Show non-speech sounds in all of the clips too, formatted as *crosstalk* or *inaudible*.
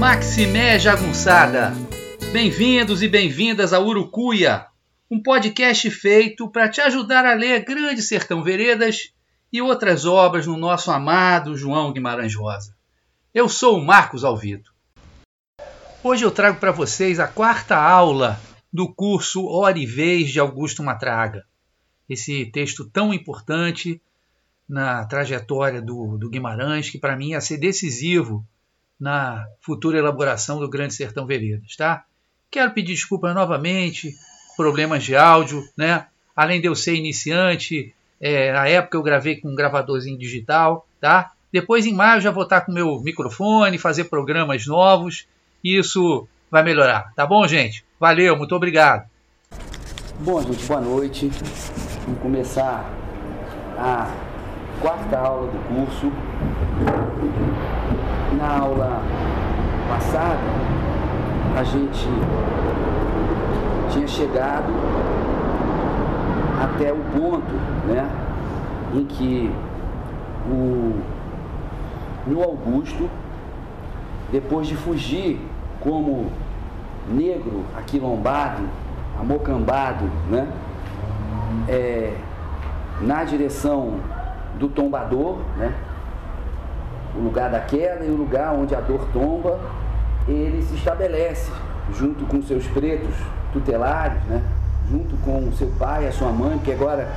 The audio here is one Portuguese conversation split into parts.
Maximé Jagunçada. Bem-vindos e bem-vindas a Urucuia, um podcast feito para te ajudar a ler Grande Sertão Veredas e outras obras no nosso amado João Guimarães Rosa. Eu sou o Marcos Alvito. Hoje eu trago para vocês a quarta aula do curso Hora e Vez de Augusto Matraga. Esse texto tão importante na trajetória do, do Guimarães, que para mim ia ser decisivo na futura elaboração do Grande Sertão Veredas, tá? Quero pedir desculpas novamente, problemas de áudio, né? Além de eu ser iniciante, é, na época eu gravei com um gravadorzinho digital, tá? Depois em maio já vou estar com meu microfone, fazer programas novos, e isso vai melhorar, tá bom, gente? Valeu, muito obrigado. Bom, gente, boa noite. Vamos começar a quarta aula do curso na aula passada, a gente tinha chegado até o ponto né, em que o no Augusto, depois de fugir como negro, aquilombado, amocambado, né, é, na direção do tombador, né, o lugar da queda e o lugar onde a dor tomba, ele se estabelece junto com seus pretos tutelares, né? junto com o seu pai e a sua mãe, porque agora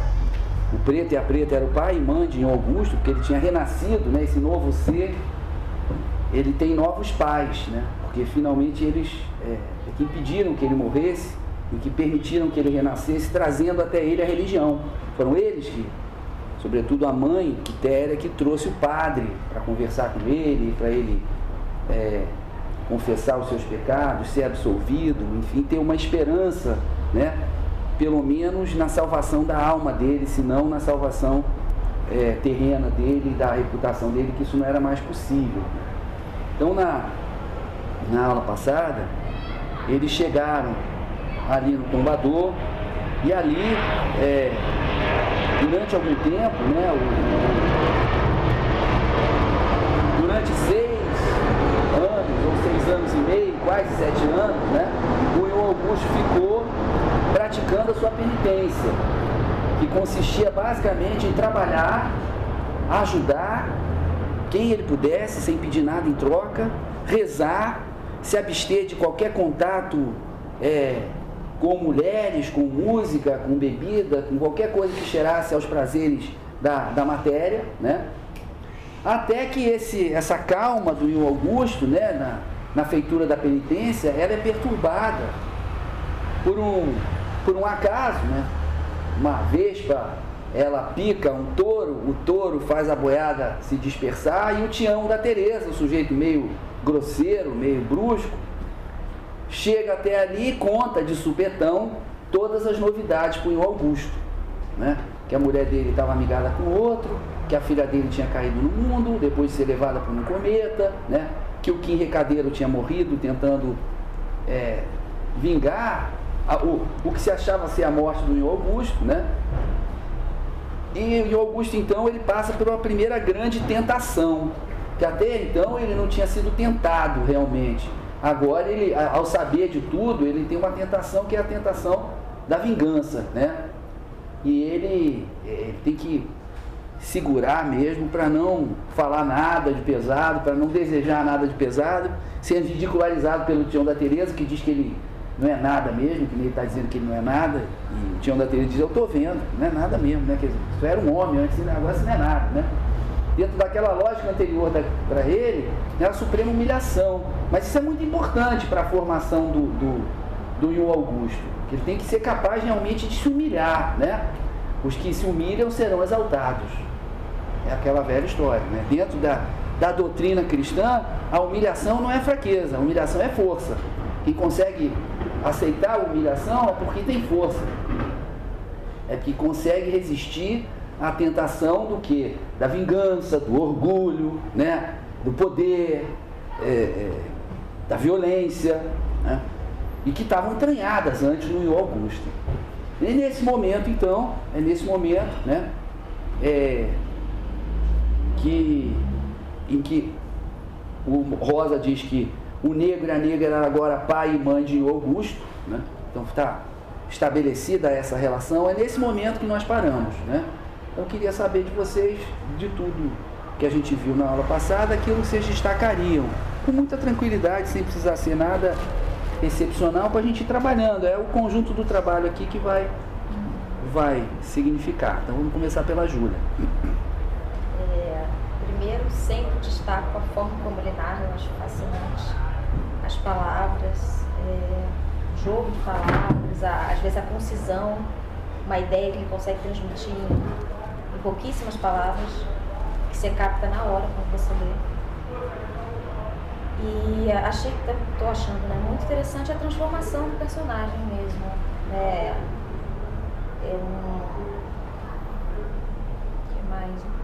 o preto e a preta era o pai e mãe de Augusto, porque ele tinha renascido, né? esse novo ser, ele tem novos pais, né? porque finalmente eles é, é que impediram que ele morresse e que permitiram que ele renascesse, trazendo até ele a religião. Foram eles que sobretudo a mãe Quitéria, que trouxe o padre para conversar com ele, para ele é, confessar os seus pecados, ser absolvido, enfim, ter uma esperança, né? pelo menos na salvação da alma dele, se não na salvação é, terrena dele, da reputação dele, que isso não era mais possível. Então, na, na aula passada, eles chegaram ali no tombador e ali é, durante algum tempo, né, o, durante seis anos, e meio, quase sete anos, né, o Ion Augusto ficou praticando a sua penitência, que consistia basicamente em trabalhar, ajudar quem ele pudesse, sem pedir nada em troca, rezar, se abster de qualquer contato é, com mulheres, com música, com bebida, com qualquer coisa que cheirasse aos prazeres da, da matéria, né? Até que esse, essa calma do Rio Augusto, né, na, na feitura da penitência, ela é perturbada por um, por um acaso, né? Uma vespa, ela pica um touro, o touro faz a boiada se dispersar e o Tião da Teresa, um sujeito meio grosseiro, meio brusco, chega até ali e conta de supetão todas as novidades para o Augusto. Né? Que a mulher dele estava amigada com outro, que a filha dele tinha caído no mundo, depois de ser levada por um cometa, né? Que o Kim Recadeiro tinha morrido tentando é, vingar a, o, o que se achava ser a morte do Augusto, né? E o Augusto então ele passa por uma primeira grande tentação, que até então ele não tinha sido tentado realmente. Agora, ele, ao saber de tudo, ele tem uma tentação que é a tentação da vingança, né? E ele, ele tem que segurar mesmo para não falar nada de pesado, para não desejar nada de pesado, sendo ridicularizado pelo Tião da Teresa, que diz que ele não é nada mesmo, que ele está dizendo que ele não é nada, e o Tião da Teresa diz, eu estou vendo, não é nada mesmo, né? Quer dizer, isso era um homem antes, agora isso não é nada, né? dentro daquela lógica anterior para ele, é a suprema humilhação. Mas isso é muito importante para a formação do, do, do Ion Augusto, que ele tem que ser capaz realmente de se humilhar, né? Os que se humilham serão exaltados. É aquela velha história, né? Dentro da, da doutrina cristã, a humilhação não é fraqueza, a humilhação é força. Quem consegue aceitar a humilhação é porque tem força. É que consegue resistir à tentação do que? Da vingança, do orgulho, né? do poder, é, é, da violência, né? e que estavam entranhadas antes no Augusto. E nesse momento, então, é nesse momento né, é, que, em que o Rosa diz que o negro e a negra eram agora pai e mãe de Augusto, né? então está estabelecida essa relação, é nesse momento que nós paramos. Né? Eu queria saber de vocês, de tudo que a gente viu na aula passada, aquilo que vocês destacariam, com muita tranquilidade, sem precisar ser nada excepcional, para a gente ir trabalhando. É o conjunto do trabalho aqui que vai, vai significar. Então vamos começar pela Júlia. É, primeiro, sempre destaco a forma como ele narra, eu acho fascinante. As palavras, é, o jogo de palavras, a, às vezes a concisão, uma ideia que ele consegue transmitir em, em pouquíssimas palavras, que você capta na hora quando você lê. E achei, estou achando né, muito interessante a transformação do personagem mesmo. Né? É um. O que mais?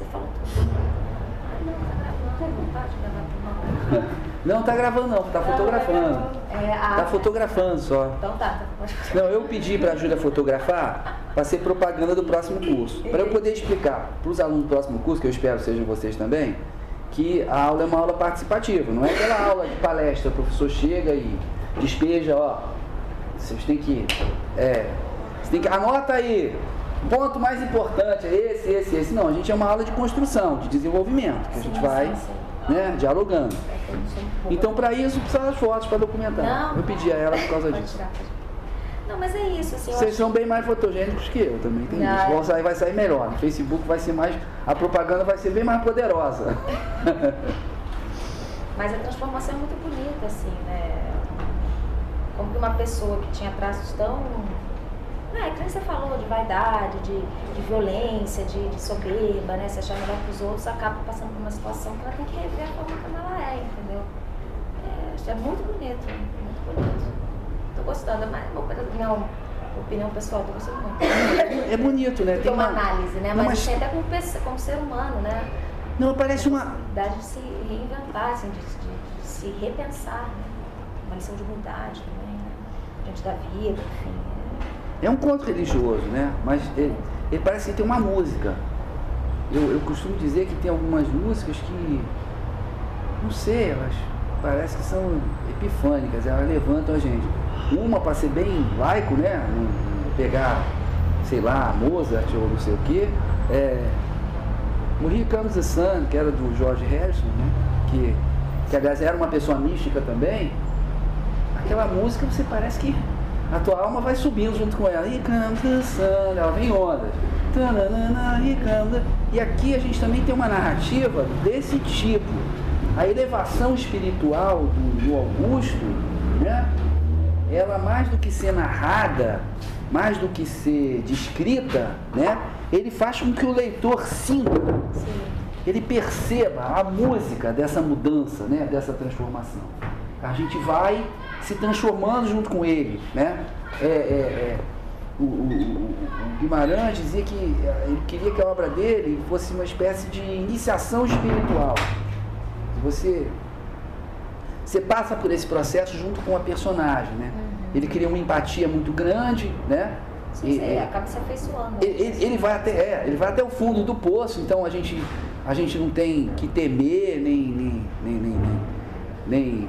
Você. Ah, não, tá gravando. Tem vontade de gravar tudo. Não, tá gravando não, tá fotografando. É, a... Tá fotografando só. Então tá. Não, eu pedi para a Júlia fotografar para ser propaganda do próximo curso. Para eu poder explicar para os alunos do próximo curso, que eu espero sejam vocês também, que a aula é uma aula participativa, não é aquela aula de palestra, o professor chega e despeja, ó, vocês têm que, é, você tem que, anota aí, ponto mais importante é esse, esse, esse. Não, a gente é uma aula de construção, de desenvolvimento, que a gente vai né, dialogando. Então, para isso, precisa das fotos para documentar. Eu pedi a ela por causa disso. Não, mas é isso, assim. Vocês acho são bem mais fotogênicos que eu, também tem Não, isso. Vão sair, vai sair melhor. No Facebook vai ser mais. A propaganda vai ser bem mais poderosa. *laughs* Mas a transformação é muito bonita, assim, né? Como que uma pessoa que tinha traços tão. Né, que você falou, de vaidade, de, de violência, de, de soberba, né? Se achar melhor que os outros, acaba passando por uma situação que ela tem que rever a forma como ela é, entendeu? É, é muito bonito, muito bonito. Tô gostando, mas minha opinião pessoal, tô gostando muito. É bonito, né? Tem uma análise, né? Mas, mas- assim, até como, como ser humano, né? Não, parece uma. Dá de se reinventar, assim, de, de- de se repensar, né? Uma lição de humildade também, né? Diante da vida, enfim. É um conto religioso, né? Mas ele, ele parece que tem uma música. Eu, eu costumo dizer que tem algumas músicas que. Não sei, elas parece que são epifânicas, elas levantam a gente. Uma para ser bem laico, né? Pegar, sei lá, Mozart ou não sei o quê. É, o Here Comes the Sun, que era do George Harrison, né? Que, que aliás era uma pessoa mística também. Aquela música você parece que a tua alma vai subindo junto com ela. Sun, ela vem em ondas. E aqui a gente também tem uma narrativa desse tipo. A elevação espiritual do, do Augusto, né? ela mais do que ser narrada, mais do que ser descrita, né? ele faz com que o leitor sinta Sim. ele perceba a música dessa mudança, né, dessa transformação. A gente vai se transformando junto com ele, né? É, é, é, o, o- o- Guimarães dizia que eh, ele queria que a obra dele fosse uma espécie de iniciação espiritual. Você você passa por esse processo junto com a personagem, né? Ele cria uma empatia muito grande, né? Sim, E- você e- acaba se afeiçoando. ele, ele- ele vai até, é, ele vai até o fundo do poço, então a gente, a gente não tem que temer, nem. nem, nem, nem, nem- nem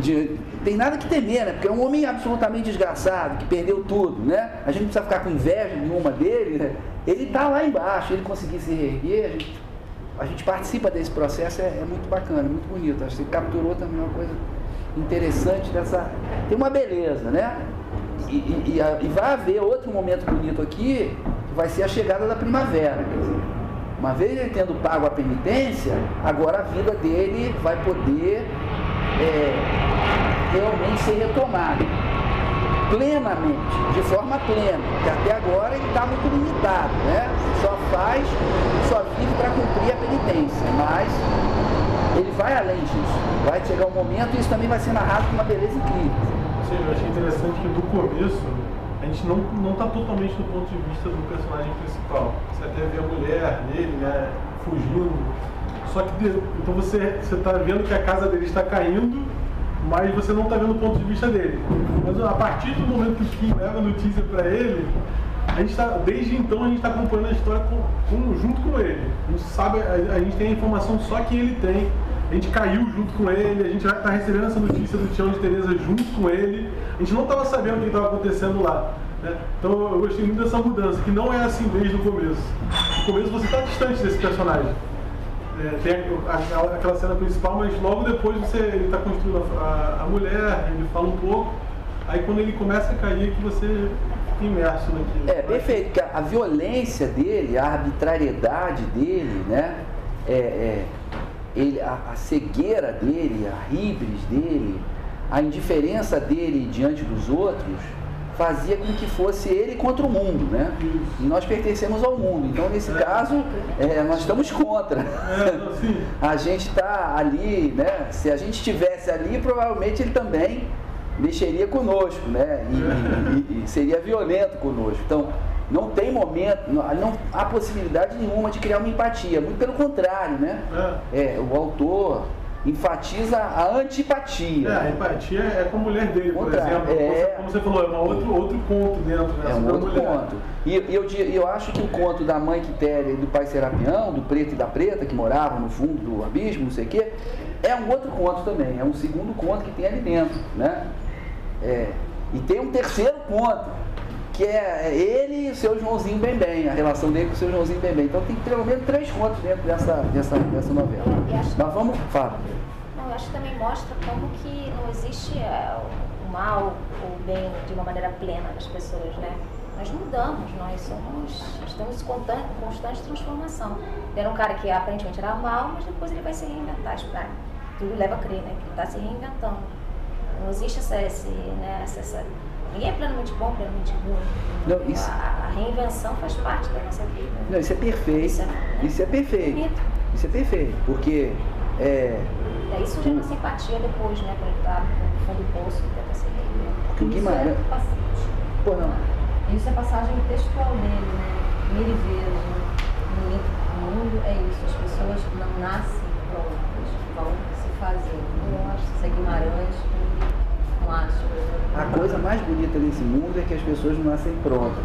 de- tem nada que temer, né? Porque é um homem absolutamente desgraçado, que perdeu tudo, né? A gente não precisa ficar com inveja nenhuma dele, né? Ele tá lá embaixo, ele conseguir se reerguer, a gente, a gente participa desse processo, é, é muito bacana, muito bonito. Acho que capturou também uma coisa interessante dessa. Tem uma beleza, né? E, e- e vai haver outro momento bonito aqui, que vai ser a chegada da primavera. Quer dizer, uma vez ele tendo pago a penitência, agora a vida dele vai poder é, realmente ser retomada. Plenamente, de forma plena, porque até agora ele está muito limitado, né? Só faz, só vive para cumprir a penitência, mas ele vai além disso. Vai chegar um momento e isso também vai ser narrado com uma beleza incrível. Eu achei interessante que do começo a gente não, não tá totalmente do ponto de vista do personagem principal. Você até vê a mulher dele, né, fugindo. Só que então você você tá vendo que a casa dele está caindo, mas você não está vendo o ponto de vista dele. Mas a partir do momento que o Kim leva a notícia para ele, a gente tá, desde então a gente está acompanhando a história com, com, junto com ele. A gente sabe, a, a, gente tem a informação só que ele tem. A gente caiu junto com ele, a gente já está recebendo essa notícia do Tião de Tereza junto com ele. A gente não estava sabendo o que estava acontecendo lá. Né? Então eu gostei muito dessa mudança, que não é assim desde o começo. No começo você está distante desse personagem. É, tem aquela, aquela cena principal, mas logo depois você está construindo a, a, mulher, ele fala um pouco, aí quando ele começa a cair é que você fica imerso naquilo. É, perfeito, porque a violência dele, a arbitrariedade dele, né? É, é, ele, a, a cegueira dele, a ribres dele, a indiferença dele diante dos outros, fazia com que fosse ele contra o mundo, né? E nós pertencemos ao mundo. Então, nesse é. caso, é, nós estamos contra. É, *laughs* a gente está ali, né? Se a gente estivesse ali, provavelmente ele também mexeria conosco, né? E, e, e seria violento conosco. Então, não tem momento, não, não, há possibilidade nenhuma de criar uma empatia. Muito pelo contrário, né? É, é o autor enfatiza a antipatia. É, a empatia é com a mulher dele, por exemplo. É, como você falou, é um outro, outro conto dentro né, É um outro mulher. conto. E, e eu, eu acho que o conto da mãe Quitéria e do pai Serapião, do preto e da preta, que moravam no fundo do abismo, não sei o quê, é um outro conto também. É um segundo conto que tem ali dentro. Né? É, e tem um terceiro conto que é ele e o seu Joãozinho Bem Bem, a relação dele com o seu Joãozinho Bem Bem. Então tem pelo menos três contos dentro dessa, dessa, dessa novela. Mas vamos, fala. Não, eu acho que também mostra como que não existe é, o mal ou o bem de uma maneira plena das pessoas, né? Nós mudamos, nós somos, estamos em constante, constante transformação. Era um cara que aparentemente era mal, mas depois ele vai se reinventar. Tudo leva a crer, né? Que ele está se reinventando. Não existe essa, esse, né, essa, essa Ninguém é plenamente bom, plenamente ruim. Não, isso... a, a, reinvenção faz parte da nossa vida. Não, isso é perfeito. Isso é, né? isso é perfeito. Bonito. Isso é perfeito, porque. É, é isso gera uma simpatia depois, né? Quando ele tá no fundo do poço e tenta ser rei. Porque o Guimarães. É Pô, não. Isso é passagem textual dele, né? Mil vezes, né? No mundo é isso, as pessoas não nascem prontas, vão se fazendo. Eu acho que isso é Guimarães a coisa mais bonita desse mundo é que as pessoas não nascem prontas,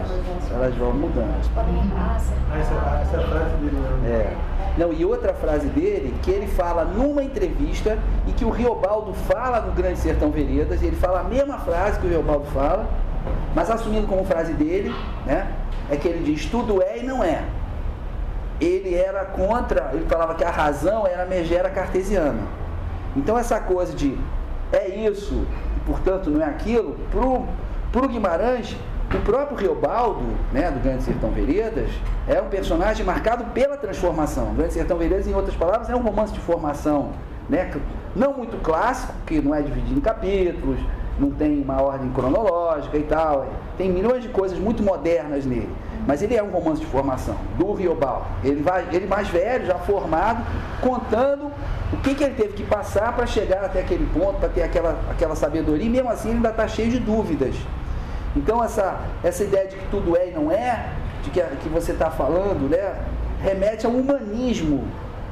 elas vão mudando. Ah, essa, é frase dele mesmo. É. Não, e outra frase dele, que ele fala numa entrevista e que o Riobaldo fala no Grande Sertão Veredas, ele fala a mesma frase que o Riobaldo fala, mas assumindo como frase dele, né? É que ele diz, tudo é e não é. Ele era contra, ele falava que a razão era a megera cartesiana. Então essa coisa de é isso, portanto não é aquilo, para o Guimarães, o próprio Riobaldo, né, do Grande Sertão Veredas, é um personagem marcado pela transformação. O Grande Sertão Veredas, em outras palavras, é um romance de formação, né, não muito clássico, que não é dividido em capítulos, não tem uma ordem cronológica e tal. Tem milhões de coisas muito modernas nele. Mas ele é um romance de formação, do Riobaldo. Ele, vai, ele mais velho, já formado, contando o que, que ele teve que passar para chegar até aquele ponto, para ter aquela, aquela sabedoria, e mesmo assim ele ainda está cheio de dúvidas. Então essa, essa ideia de que tudo é e não é, de que, que você está falando, né, remete ao humanismo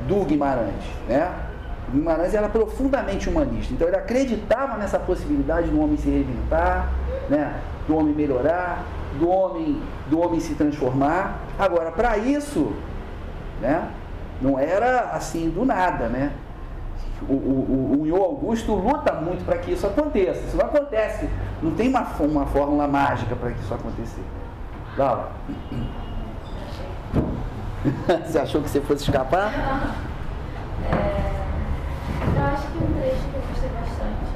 do Guimarães. Né? O Guimarães era profundamente humanista, então ele acreditava nessa possibilidade do homem se reinventar, né, do homem melhorar, do homem, do homem se transformar. Agora, para isso, né, não era assim do nada, né? o, o, o, Augusto luta muito para que isso aconteça. Isso não acontece. Não tem uma, uma fórmula mágica para que isso acontecer. Laura. *laughs* você achou que você fosse escapar? É, eu acho que um trecho que eu gostei bastante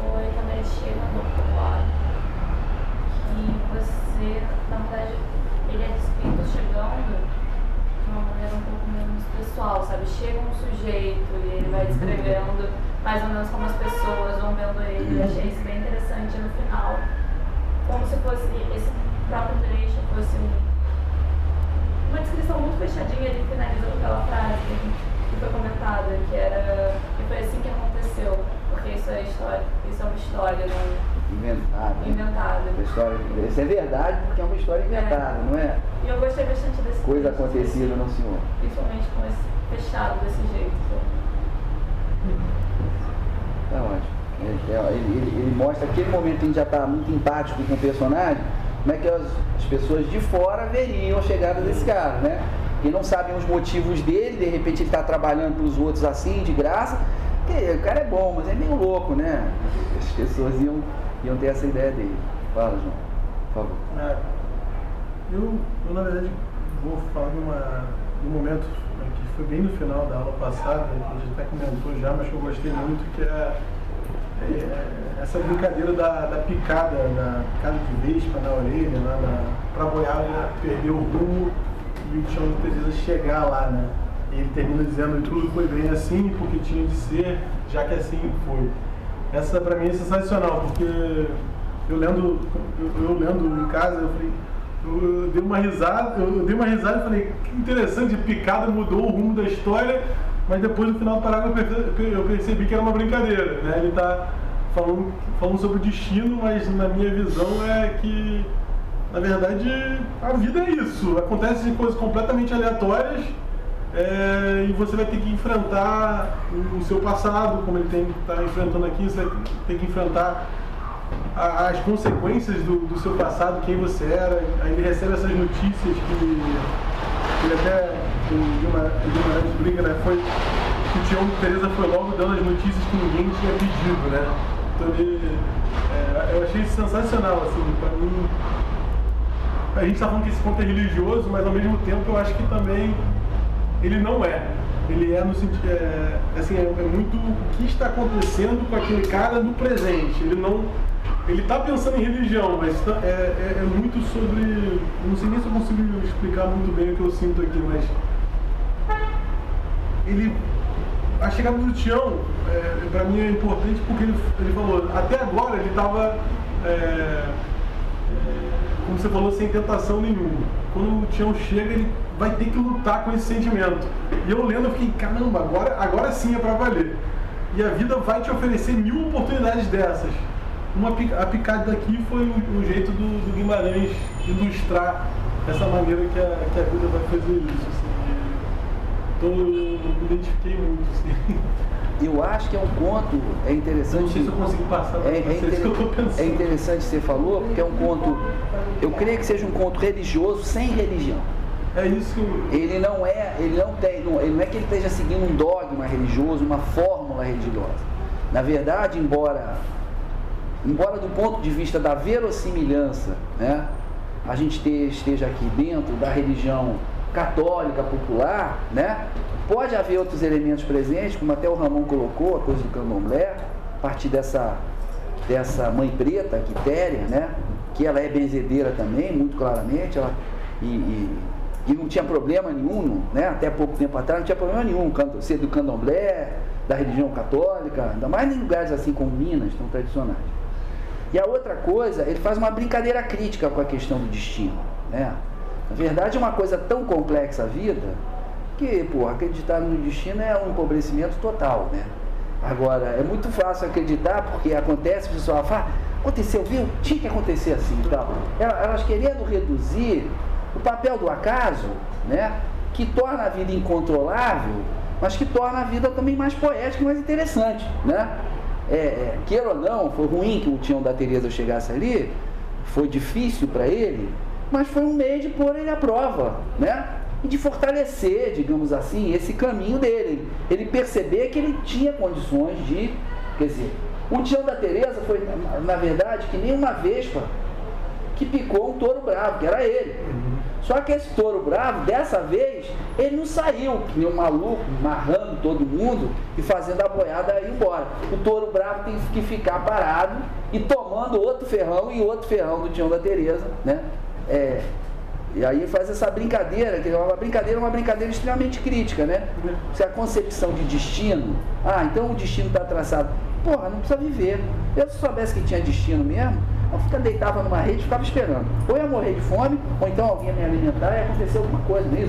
foi quando ele chega no povoado. Na verdade, ele é descrito chegando de uma maneira um pouco menos pessoal, sabe? Chega um sujeito e ele vai descrevendo mais ou menos como as pessoas vão vendo ele. Eu achei isso bem interessante no final. Como se fosse esse próprio trecho fosse uma descrição muito fechadinha, ele finalizando aquela frase que foi comentada, que era que foi assim que aconteceu, porque isso é história, isso é uma história, né? Inventada. Inventada. História, isso é verdade porque é uma história inventada, é. não é? E eu gostei bastante desse Coisa acontecida no senhor. Principalmente com esse fechado desse jeito. Tá ótimo. Ele, ele, ele, mostra aquele momento que a gente já está muito empático com o personagem, como é que as, as pessoas de fora veriam a chegada desse cara, né? E não sabem os motivos dele, de repente ele está trabalhando para os outros assim, de graça. Porque o cara é bom, mas é meio louco, né? As pessoas iam, iam ter essa ideia dele. Fala, João, por favor. É, eu, eu, na verdade, vou falar de, uma, de um momento que foi bem no final da aula passada, a gente até comentou já, mas que eu gostei muito, que é, é essa brincadeira da, da, picada, da picada de vespa na orelha, né, para boiada perder o rumo e o Tião precisa chegar lá, né? Ele termina dizendo que tudo foi bem assim porque tinha de ser, já que assim foi. Essa para mim é sensacional, porque eu lendo, eu, eu lendo em casa, eu falei, eu dei uma risada, eu dei uma risada e falei, que interessante, picada mudou o rumo da história, mas depois no final do parágrafo eu percebi que era uma brincadeira. Né? Ele está falando, falando sobre o destino, mas na minha visão é que, na verdade, a vida é isso. Acontecem coisas completamente aleatórias é, e você vai ter que enfrentar o seu passado, como ele está enfrentando aqui, você vai ter que enfrentar as consequências do, do, seu passado, quem você era. Aí ele recebe essas notícias que ele até, o Guimarães briga, né? Foi que o Tião Teresa foi logo dando as notícias que ninguém tinha pedido, né? Então ele, é, eu achei sensacional, assim, pra mim. A gente está falando que esse conto é religioso, mas ao mesmo tempo eu acho que também ele não é. Ele é no sentido. É, assim, é, é muito o que está acontecendo com aquele cara no presente. Ele não ele está pensando em religião, mas tá, é, é, é, muito sobre. Não sei nem se eu consigo explicar muito bem o que eu sinto aqui, mas. Ele. A chegada do Tião, é, para mim, é importante porque ele, ele falou, até agora ele estava. É, é, como você falou, sem tentação nenhuma. Quando o Tião chega, ele vai ter que lutar com esse sentimento. E eu lendo, eu fiquei, caramba, agora, agora sim é para valer. E a vida vai te oferecer mil oportunidades dessas uma, a picada daqui foi o, o jeito do, do, Guimarães ilustrar essa maneira que a, que a vida vai fazer isso. Assim. Então eu me identifiquei muito. Assim. Eu acho que é um conto, é interessante. Não sei se eu consigo passar é, é, inter... *laughs* que eu é interessante você falou, porque é um conto. Eu creio que seja um conto religioso sem religião. É isso Ele não é, ele não tem, não, ele não é que ele esteja seguindo um dogma religioso, uma fórmula religiosa. Na verdade, embora embora do ponto de vista da verossimilhança, né, a gente esteja aqui dentro da religião católica popular, né, pode haver outros elementos presentes, como até o Ramon colocou, a coisa do candomblé, a partir dessa, dessa mãe preta, Quitéria, né, que ela é benzedeira também, muito claramente, ela, e, e, e não tinha problema nenhum, né, até pouco tempo atrás, não tinha problema nenhum ser do candomblé, da religião católica, ainda mais em lugares assim como Minas, tão tradicionais. E a outra coisa, ele faz uma brincadeira crítica com a questão do destino. Né? Na verdade, é uma coisa tão complexa a vida que, pô, acreditar no destino é um empobrecimento total, né? Agora, é muito fácil acreditar porque acontece, o pessoal fala, ah, aconteceu, viu? Tinha que acontecer assim e tal. Elas querendo reduzir o papel do acaso, né? Que torna a vida incontrolável, mas que torna a vida também mais poética e mais interessante, né? é, é, queira ou não, foi ruim que o Tião da Tereza chegasse ali, foi difícil para ele, mas foi um meio de pôr ele à prova, né? E de fortalecer, digamos assim, esse caminho dele. Ele perceber que ele tinha condições de. Quer dizer, o Tião da Tereza foi, na verdade, que nem uma vespa que picou um touro bravo, que era ele. Só que esse touro bravo, dessa vez, ele não saiu, que nem um maluco, marrando todo mundo e fazendo a boiada ir embora. O touro bravo tem que ficar parado e tomando outro ferrão e outro ferrão do Tião da Tereza, né? É, e aí faz essa brincadeira, que é uma brincadeira, uma brincadeira extremamente crítica, né? Se a concepção de destino, ah, então o destino está traçado. Porra, não precisa viver. Eu se soubesse que tinha destino mesmo, eu ficava, deitava numa rede e ficava esperando. Ou ia morrer de fome, ou então alguém ia me alimentar e ia acontecer alguma coisa, não é?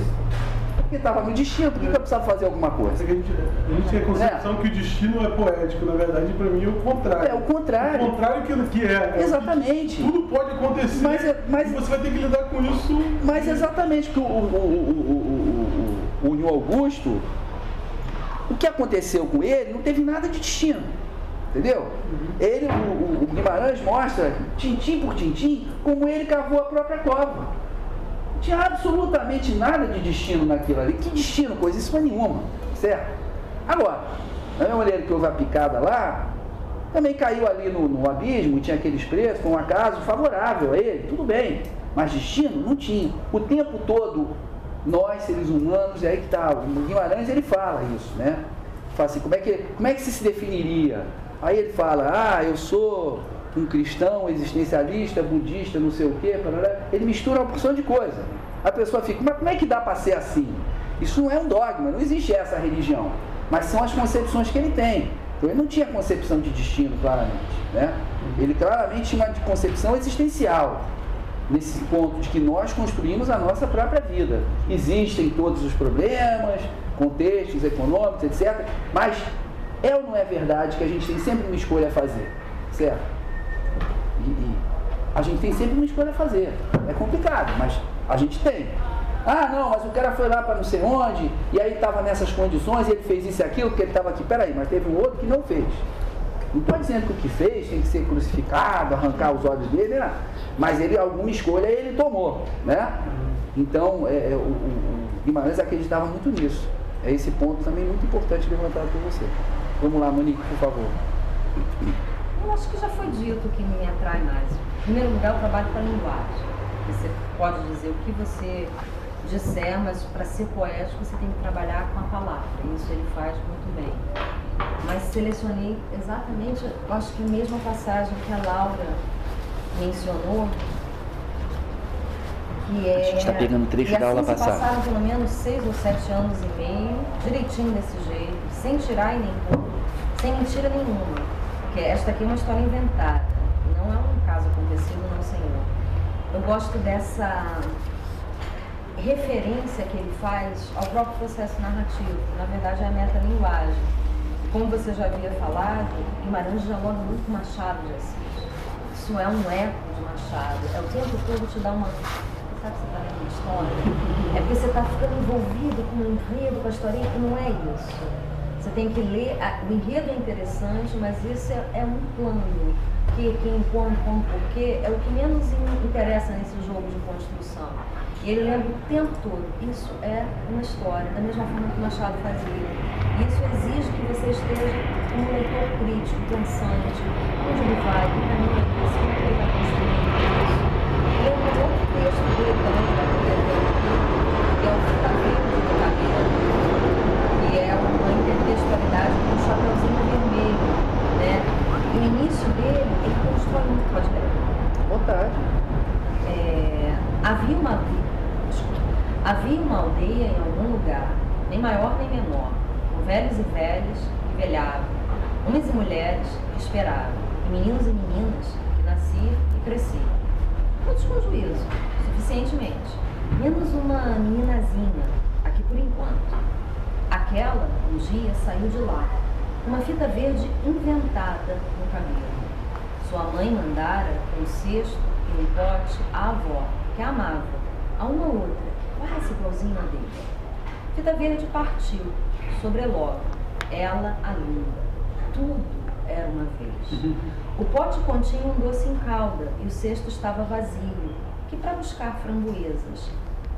Porque estava no destino, por que, eu precisava fazer alguma coisa? A gente, a gente tem a concepção é. que o destino é poético, na verdade, para mim é o contrário. É o contrário. O contrário que, que é. é exatamente. tudo pode acontecer mas, é, mas, você vai ter que lidar com isso. Mas exatamente, que o, o, o, o, o, o, o Augusto, o que aconteceu com ele não teve nada de destino. Entendeu? Ele, o, o, Guimarães mostra, tintim por tintim, como ele cavou a própria cova. Não tinha absolutamente nada de destino naquilo ali. Que destino? Coisa isso nenhuma. Certo? Agora, da mesma maneira que houve a picada lá, também caiu ali no, no abismo, tinha aqueles preços, foi um acaso favorável a ele, tudo bem. Mas destino não tinha. O tempo todo, nós, seres humanos, é aí que está. O Guimarães ele fala isso, né? Fala assim, como é que, como é que se definiria? Aí ele fala, ah, eu sou um cristão existencialista, budista, não sei o quê, ele mistura uma porção de coisa. A pessoa fica, mas como é que dá para ser assim? Isso não é um dogma, não existe essa religião, mas são as concepções que ele tem. Então ele não tinha concepção de destino, claramente. Né? Ele claramente tinha uma concepção existencial, nesse ponto de que nós construímos a nossa própria vida. Existem todos os problemas, contextos econômicos, etc. Mas é ou não é verdade que a gente tem sempre uma escolha a fazer? Certo? E, e a gente tem sempre uma escolha a fazer. É complicado, mas a gente tem. Ah, não, mas o cara foi lá para não sei onde, e aí estava nessas condições, e ele fez isso e aquilo, porque ele estava aqui. Peraí, mas teve um outro que não fez. Não estou dizendo que o que fez tem que ser crucificado, arrancar os olhos dele, não. mas ele, alguma escolha ele tomou. Né? Então, é, é o, o Guimarães acreditava muito nisso. É esse ponto também muito importante levantado por você. Vamos lá, Monique, por favor. Eu acho que já foi dito o que me atrai mais. Em primeiro lugar, o trabalho com a linguagem. Você pode dizer o que você disser, mas para ser poético você tem que trabalhar com a palavra. Isso ele faz muito bem. Mas selecionei exatamente, acho que a mesma passagem que a Laura mencionou, que é. A gente está pegando trecho da aula assim passada. passaram pelo menos seis ou sete anos e meio, direitinho desse jeito, sem tirar e nem pôr, sem mentira nenhuma. Porque esta aqui é uma história inventada, não é um caso acontecido, não, senhor. Eu gosto dessa referência que ele faz ao próprio processo narrativo, na verdade é a metalinguagem. Como você já havia falado, Guimarães dialoga muito com Machado de Assis. Isso é um eco de Machado, é o tempo todo te dá uma sabe que você está lendo uma história, é porque você está ficando envolvido com o enredo, com a historinha, e não é isso. Você tem que ler, o enredo é interessante, mas isso é, é um plano. Que, quem, como, como, porquê, é o que menos interessa nesse jogo de construção. E ele lembra o tempo todo, isso é uma história, da mesma forma que o Machado fazia. Isso exige que você esteja um leitor crítico, pensante, onde ele vai, que caminho é esse, como é ele está construindo isso leu um outro texto dele também, da Maria que é o Fitamento do Cabelo, que é uma com um chapeuzinho vermelho. Né? E o início dele, ele constrói muito, pode ler? Vontade. É, havia uma havia uma aldeia em algum lugar, nem maior nem menor, com velhos e velhas que velhavam, homens e mulheres que esperavam, e meninos e meninas que nasciam e cresciam todos com juízo, suficientemente. Menos uma meninazinha, aqui por enquanto. Aquela, um dia, saiu de lá, uma fita verde inventada no cabelo. Sua mãe mandara um cesto e um pote à avó, que a amava, a uma outra, quase igualzinha a dele. Fita verde partiu, sobrelogo, ela a linda. Tudo era uma vez. *laughs* O pote continha um doce em calda e o cesto estava vazio, que para buscar framboesas.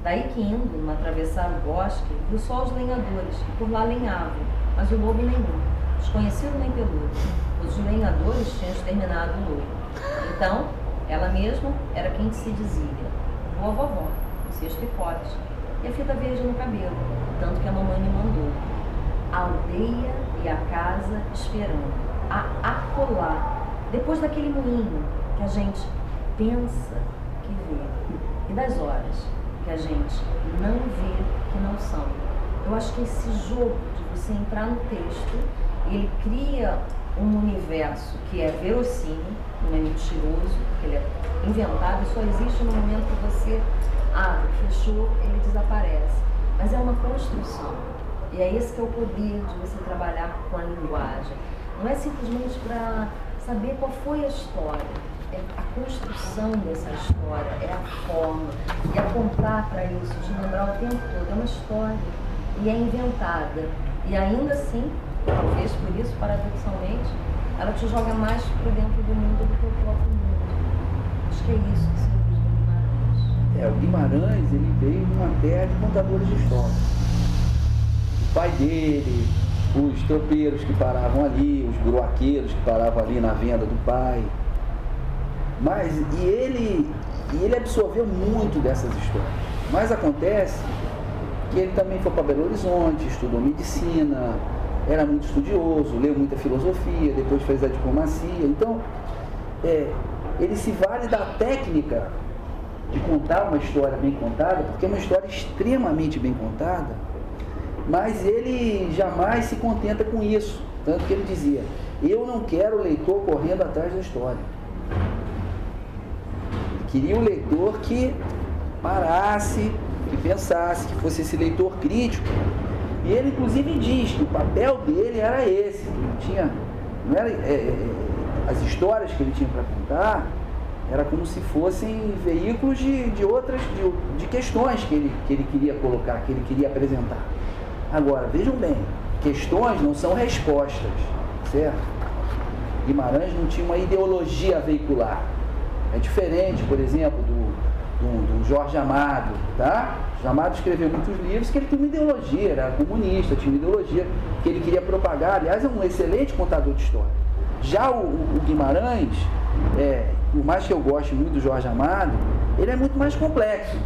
Daí que indo, atravessar o bosque, viu só os lenhadores, que por lá lenhavam, mas o lobo nenhum, desconhecido nem peludo. Os lenhadores tinham exterminado o lobo. Então, ela mesma era quem se dizia. Boa vovó, o cesto e pote, e a fita verde no cabelo, tanto que a mamãe me mandou. A aldeia e a casa esperando, a acolá depois daquele moinho que a gente pensa que vê, e das horas que a gente não vê que não são. Eu acho que esse jogo de você entrar no texto, ele cria um universo que é verossímil, não é mentiroso, ele é inventado só existe no momento que você abre, fechou, ele desaparece. mas é uma construção. E é esse que é o poder de você trabalhar com a linguagem. Não é simplesmente para saber qual foi a história, é a construção dessa história, é a forma, e apontar para isso, de lembrar o tempo todo, é uma história, e é inventada. E ainda assim, talvez por isso, paradoxalmente, ela te joga mais para dentro do mundo do que o próprio mundo. Acho que é isso que se usa do Guimarães. É, o Guimarães, ele veio de uma terra de contadores de história. O pai dele, os tropeiros que paravam ali, os buroaqueiros que paravam ali na venda do pai. Mas, e ele, e ele absorveu muito dessas histórias. Mas acontece que ele também foi para Belo Horizonte, estudou medicina, era muito estudioso, leu muita filosofia, depois fez a diplomacia. Então, é, ele se vale da técnica de contar uma história bem contada, porque é uma história extremamente bem contada, mas ele jamais se contenta com isso. Tanto que ele dizia: Eu não quero o leitor correndo atrás da história. Ele queria o leitor que parasse, que pensasse, que fosse esse leitor crítico. E ele, inclusive, diz que o papel dele era esse. Não tinha, não era, é, é, as histórias que ele tinha para contar era como se fossem veículos de, de outras, de, de questões que ele, que ele queria colocar, que ele queria apresentar. Agora, vejam bem, questões não são respostas, certo? Guimarães não tinha uma ideologia veicular. É diferente, por exemplo, do, do, do Jorge Amado, tá? Jorge Amado escreveu muitos livros que ele tinha uma ideologia, era comunista, tinha uma ideologia que ele queria propagar. Aliás, é um excelente contador de história. Já o, o Guimarães, é, por mais que eu goste muito do Jorge Amado, ele é muito mais complexo.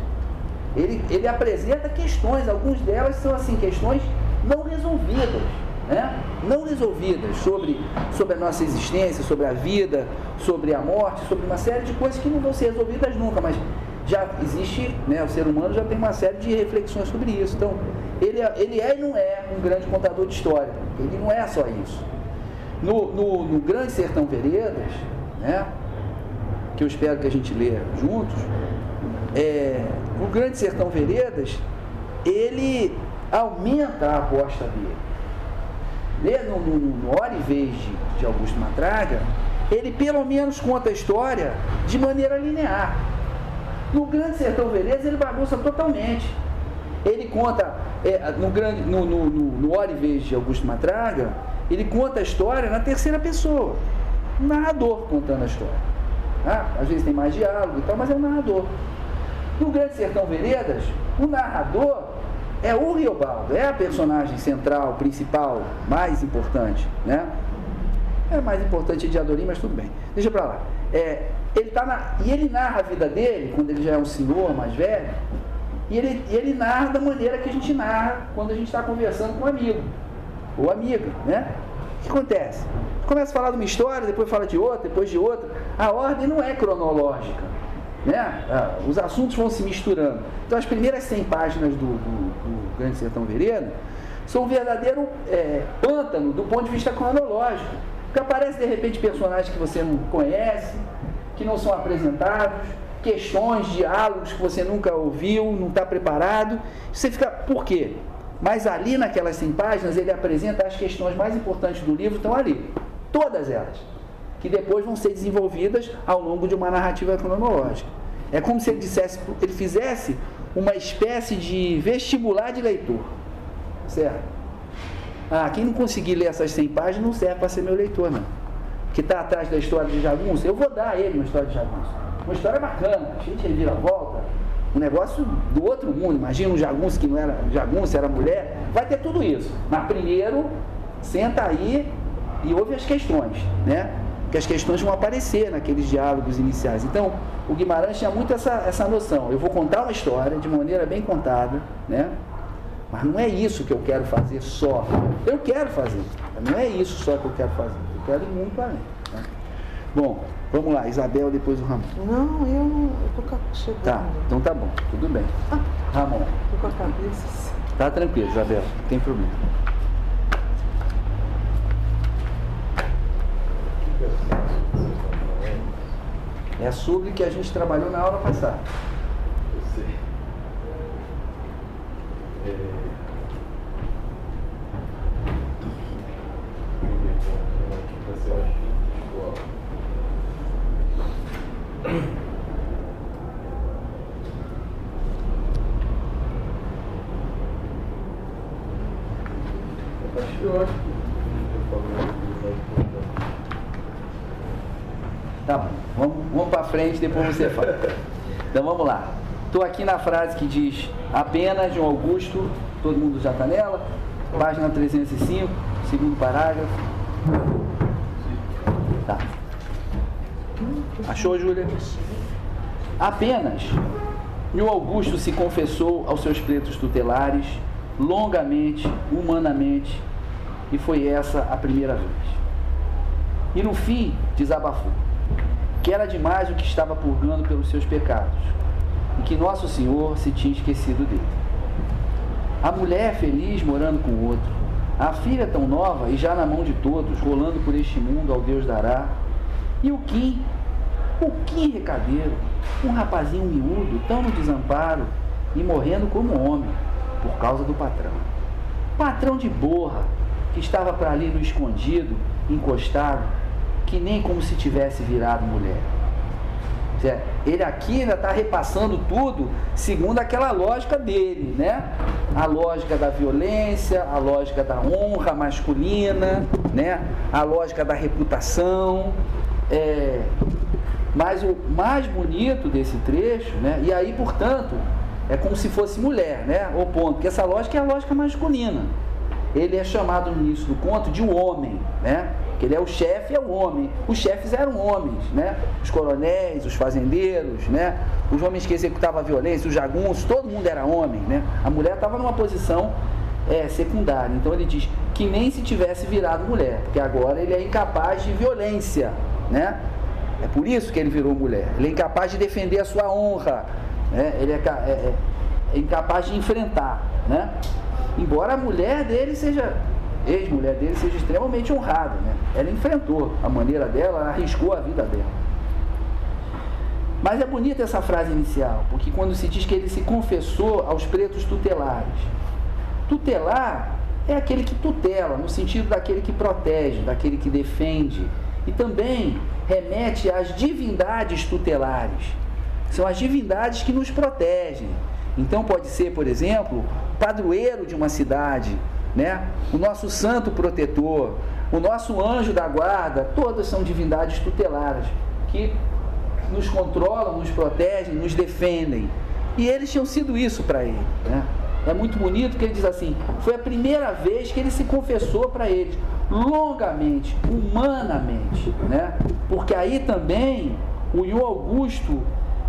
Ele, ele apresenta questões, algumas delas são assim, questões não resolvidas, né? não resolvidas sobre, sobre a nossa existência, sobre a vida, sobre a morte, sobre uma série de coisas que não vão ser resolvidas nunca, mas já existe, né, o ser humano já tem uma série de reflexões sobre isso. Então, ele, é, ele é e não é um grande contador de história, ele não é só isso. No, no, no Grande Sertão Veredas, né, que eu espero que a gente leia juntos, é, o Grande Sertão Veredas, ele aumenta a aposta dele. Lê no, no, no Hora e Vez de, de Augusto Matraga, ele pelo menos conta a história de maneira linear. No Grande Sertão Veredas, ele bagunça totalmente. Ele conta, é, no, grande, no, no, no Hora e Vez de Augusto Matraga, ele conta a história na terceira pessoa. Um narrador contando a história. Ah, às vezes tem mais diálogo e tal, mas é um narrador. No Grande Sertão Veredas, o narrador é o Riobaldo, é a personagem central, principal, mais importante, né? É mais importante de Adorim, mas tudo bem. Deixa pra lá. É, ele tá na, e ele narra a vida dele, quando ele já é um senhor mais velho, e ele, ele narra da maneira que a gente narra quando a gente está conversando com um amigo ou amiga, né? O que acontece? Começa a falar de uma história, depois fala de outra, depois de outra. A ordem não é cronológica. Né? Ah, os assuntos vão se misturando. Então, as primeiras 100 páginas do, do, do Grande Sertão Vereda são um verdadeiro é, pântano do ponto de vista cronológico. Porque aparece de repente personagens que você não conhece, que não são apresentados, questões, diálogos que você nunca ouviu, não está preparado. Você fica, por quê? Mas ali naquelas 100 páginas ele apresenta as questões mais importantes do livro, estão ali. Todas elas que depois vão ser desenvolvidas ao longo de uma narrativa cronológica. É como se ele dissesse, ele fizesse uma espécie de vestibular de leitor. Certo? Ah, quem não conseguir ler essas 100 páginas não serve para ser meu leitor, não. Que está atrás da história de Jagunço, eu vou dar a ele uma história de Jagunço. Uma história bacana, cheia de reviravolta, um negócio do outro mundo. Imagina um Jagunço que não era Jagunço, era mulher. Vai ter tudo isso. Mas primeiro, senta aí e ouve as questões, né? Que as questões vão aparecer naqueles diálogos iniciais. Então, o Guimarães tinha muito essa, essa noção. Eu vou contar uma história de maneira bem contada, né? Mas não é isso que eu quero fazer só. Eu quero fazer. Não é isso só que eu quero fazer. Eu quero ir muito além. Né? Bom, vamos lá. Isabel, depois o Ramon. Não, eu estou chegando. Tá, então tá bom. Tudo bem. Ah, Ramon. Estou com a cabeça assim. Tá tranquilo, Isabel. Não tem problema. É sobre o que a gente trabalhou na aula passada. Eu é. eu acho depois você fala. Então vamos lá. Estou aqui na frase que diz apenas um Augusto, todo mundo já está nela, página 305, segundo parágrafo. Tá. Achou, Júlia? Apenas o Augusto se confessou aos seus pretos tutelares, longamente, humanamente, e foi essa a primeira vez. E no fim, desabafou que era demais o que estava purgando pelos seus pecados, e que nosso Senhor se tinha esquecido dele. A mulher feliz morando com outro, a filha tão nova e já na mão de todos, rolando por este mundo ao Deus dará, e o Kim, o Kim recadeiro, um rapazinho miúdo, tão no desamparo e morrendo como homem, por causa do patrão. Patrão de borra, que estava para ali no escondido, encostado, que nem como se tivesse virado mulher. Ele aqui ainda está repassando tudo segundo aquela lógica dele, né? A lógica da violência, a lógica da honra masculina, né? A lógica da reputação. É... Mas o mais bonito desse trecho, né? E aí, portanto, é como se fosse mulher, né? O ponto, porque essa lógica é a lógica masculina. Ele é chamado no início do conto de um homem, né? Que ele é o chefe, é o homem. Os chefes eram homens, né? Os coronéis, os fazendeiros, né? Os homens que executavam a violência, os jagunços, todo mundo era homem, né? A mulher estava numa posição é, secundária. Então ele diz que nem se tivesse virado mulher, porque agora ele é incapaz de violência, né? É por isso que ele virou mulher. Ele é incapaz de defender a sua honra, né? Ele é, é, é incapaz de enfrentar, né? Embora a mulher dele seja ex-mulher dele seja extremamente honrada. Né? Ela enfrentou a maneira dela, ela arriscou a vida dela. Mas é bonita essa frase inicial, porque quando se diz que ele se confessou aos pretos tutelares. Tutelar é aquele que tutela, no sentido daquele que protege, daquele que defende. E também remete às divindades tutelares. São as divindades que nos protegem. Então pode ser, por exemplo, padroeiro de uma cidade, né? O nosso santo protetor, o nosso anjo da guarda, todas são divindades tutelares que nos controlam, nos protegem, nos defendem. E eles tinham sido isso para ele. Né? É muito bonito que ele diz assim: foi a primeira vez que ele se confessou para eles, longamente, humanamente. Né? Porque aí também o Ion Augusto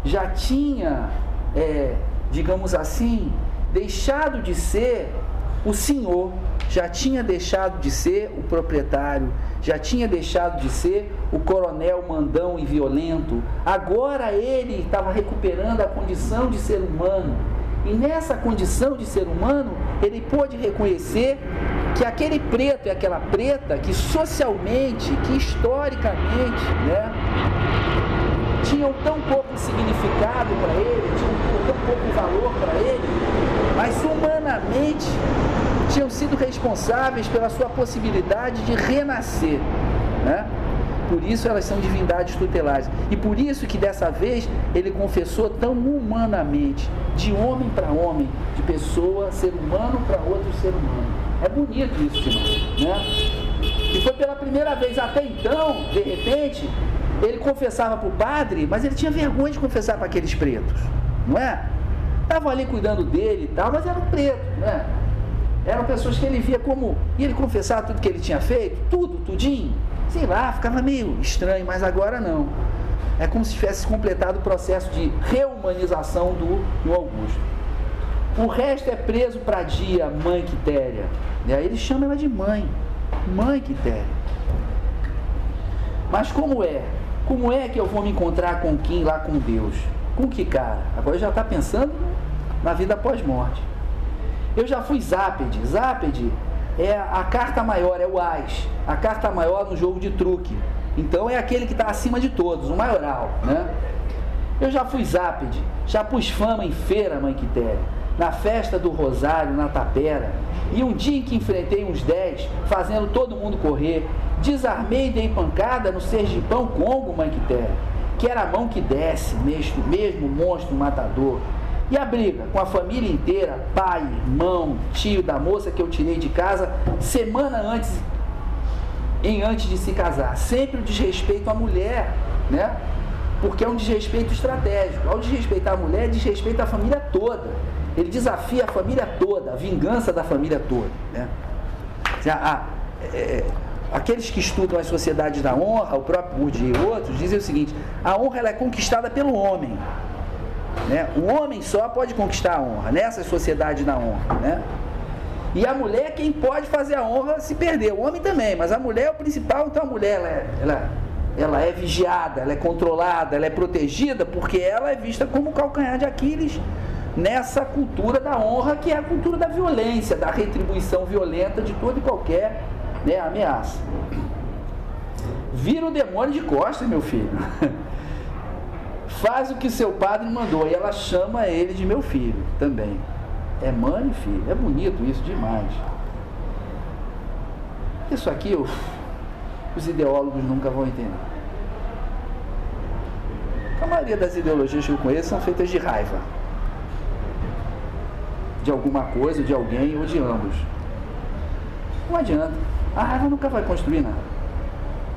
já tinha, é, digamos assim, deixado de ser o senhor já tinha deixado de ser o proprietário, já tinha deixado de ser o coronel mandão e violento. Agora ele estava recuperando a condição de ser humano. E nessa condição de ser humano, ele pôde reconhecer que aquele preto e aquela preta que socialmente, que historicamente, né, tinham tão pouco significado para ele, tinham tão pouco valor para ele, mas humanamente tinham sido responsáveis pela sua possibilidade de renascer. Né? Por isso elas são divindades tutelares. E por isso que dessa vez ele confessou tão humanamente, de homem para homem, de pessoa, ser humano para outro ser humano. É bonito isso. Né? E foi pela primeira vez. Até então, de repente, ele confessava para o padre, mas ele tinha vergonha de confessar para aqueles pretos. Não é? Estavam ali cuidando dele e tal, mas eram pretos, né? Eram pessoas que ele via como. E ele confessava tudo que ele tinha feito, tudo, tudinho. Sei lá, ficava meio estranho, mas agora não. É como se tivesse completado o processo de reumanização do, do Augusto. O resto é preso para dia, mãe Quitéria. E aí ele chama ela de mãe. Mãe Quitéria. Mas como é? Como é que eu vou me encontrar com quem lá com Deus? Com que cara? Agora já está pensando na vida pós-morte. Eu já fui Zápede. Zápede é a carta maior, é o As. A carta maior no jogo de truque. Então é aquele que está acima de todos, o maioral. Né? Eu já fui Zápede, já pus fama em feira, mãe Quitéria, na festa do Rosário, na Tapera. E um dia em que enfrentei uns dez, fazendo todo mundo correr, desarmei e dei pancada no Sergipão Congo, mãe Quitéria quer a mão que desce, mesmo, mesmo monstro matador. E a briga com a família inteira, pai, irmão, tio da moça que eu tirei de casa semana antes, em antes de se casar. Sempre o desrespeito à mulher, né? Porque é um desrespeito estratégico. Ao desrespeitar a mulher, desrespeita a família toda. Ele desafia a família toda, a vingança da família toda. Né? A, é, aqueles que estudam as sociedades da honra, o próprio Bourdieu e outros, dizem o seguinte: a honra ela é conquistada pelo homem. Né? O homem só pode conquistar a honra, nessas sociedades da honra. Né? E a mulher é quem pode fazer a honra se perder. O homem também, mas a mulher é o principal, então a mulher ela é, ela, ela é vigiada, ela é controlada, ela é protegida, porque ela é vista como calcanhar de Aquiles nessa cultura da honra, que é a cultura da violência, da retribuição violenta de toda e qualquer né, ameaça. Vira o demônio de costas, meu filho. *laughs* Faz o que seu padre mandou. E ela chama ele de meu filho também. É mãe e filho. É bonito isso demais. Isso aqui os ideólogos nunca vão entender. A maioria das ideologias que eu conheço são feitas de raiva de alguma coisa, de alguém ou de ambos. Não adianta. A raiva nunca vai construir nada.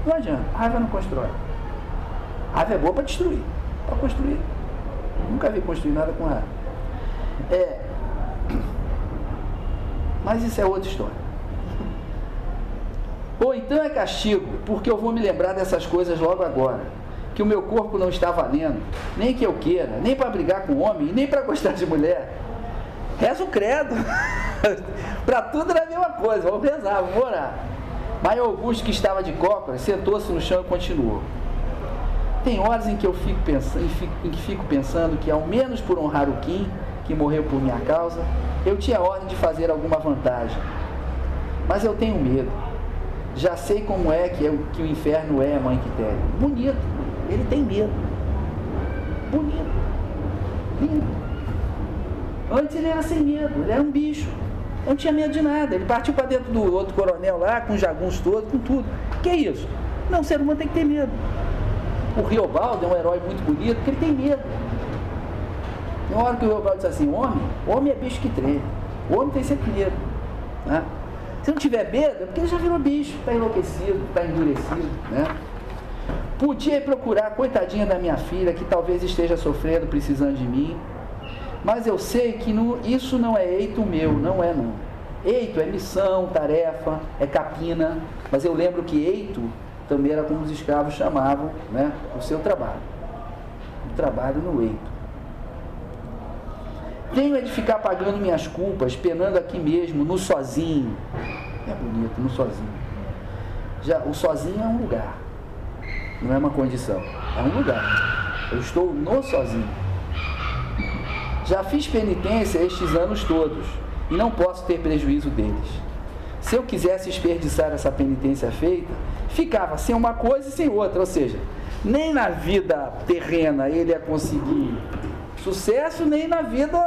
Não adianta. A raiva não constrói. A raiva é boa para destruir. Para construir. Nunca vi construir nada com raiva. É. Mas isso é outra história. Ou então é castigo, porque eu vou me lembrar dessas coisas logo agora. Que o meu corpo não está valendo, nem que eu queira, nem para brigar com homem, nem para gostar de mulher. Reza o credo. *laughs* para tudo era a mesma coisa. Vamos rezar, vamos orar. Mas Augusto, que estava de cócoras, sentou-se no chão e continuou. Tem horas em que eu fico pensando, em que fico pensando que, ao menos por honrar o Kim, que morreu por minha causa, eu tinha ordem de fazer alguma vantagem. Mas eu tenho medo. Já sei como é que, é, que o inferno é, mãe Quitéria. Bonito. Ele tem medo. Bonito. Lindo. Antes ele era sem medo, ele era um bicho. Não tinha medo de nada. Ele partiu para dentro do outro coronel lá, com jagunços todos, com tudo. Que é isso? Não, o ser humano tem que ter medo. O Riobaldo é um herói muito bonito, porque ele tem medo. Tem uma hora que o Riobaldo diz assim, homem, homem é bicho que treme. O homem tem sempre medo. Né? Se não tiver medo, é porque ele já virou bicho, está enlouquecido, está endurecido. Né? Podia procurar coitadinha da minha filha, que talvez esteja sofrendo, precisando de mim. Mas eu sei que no, isso não é eito meu, não é não. Eito é missão, tarefa, é capina, mas eu lembro que eito também era como os escravos chamavam né, o seu trabalho. O trabalho no eito. Tenho é de ficar pagando minhas culpas, penando aqui mesmo, no sozinho. É bonito, no sozinho. Já, o sozinho é um lugar, não é uma condição, é um lugar. Eu estou no sozinho. Já fiz penitência estes anos todos e não posso ter prejuízo deles. Se eu quisesse desperdiçar essa penitência feita, ficava sem uma coisa e sem outra, ou seja, nem na vida terrena ele ia conseguir sucesso, nem na vida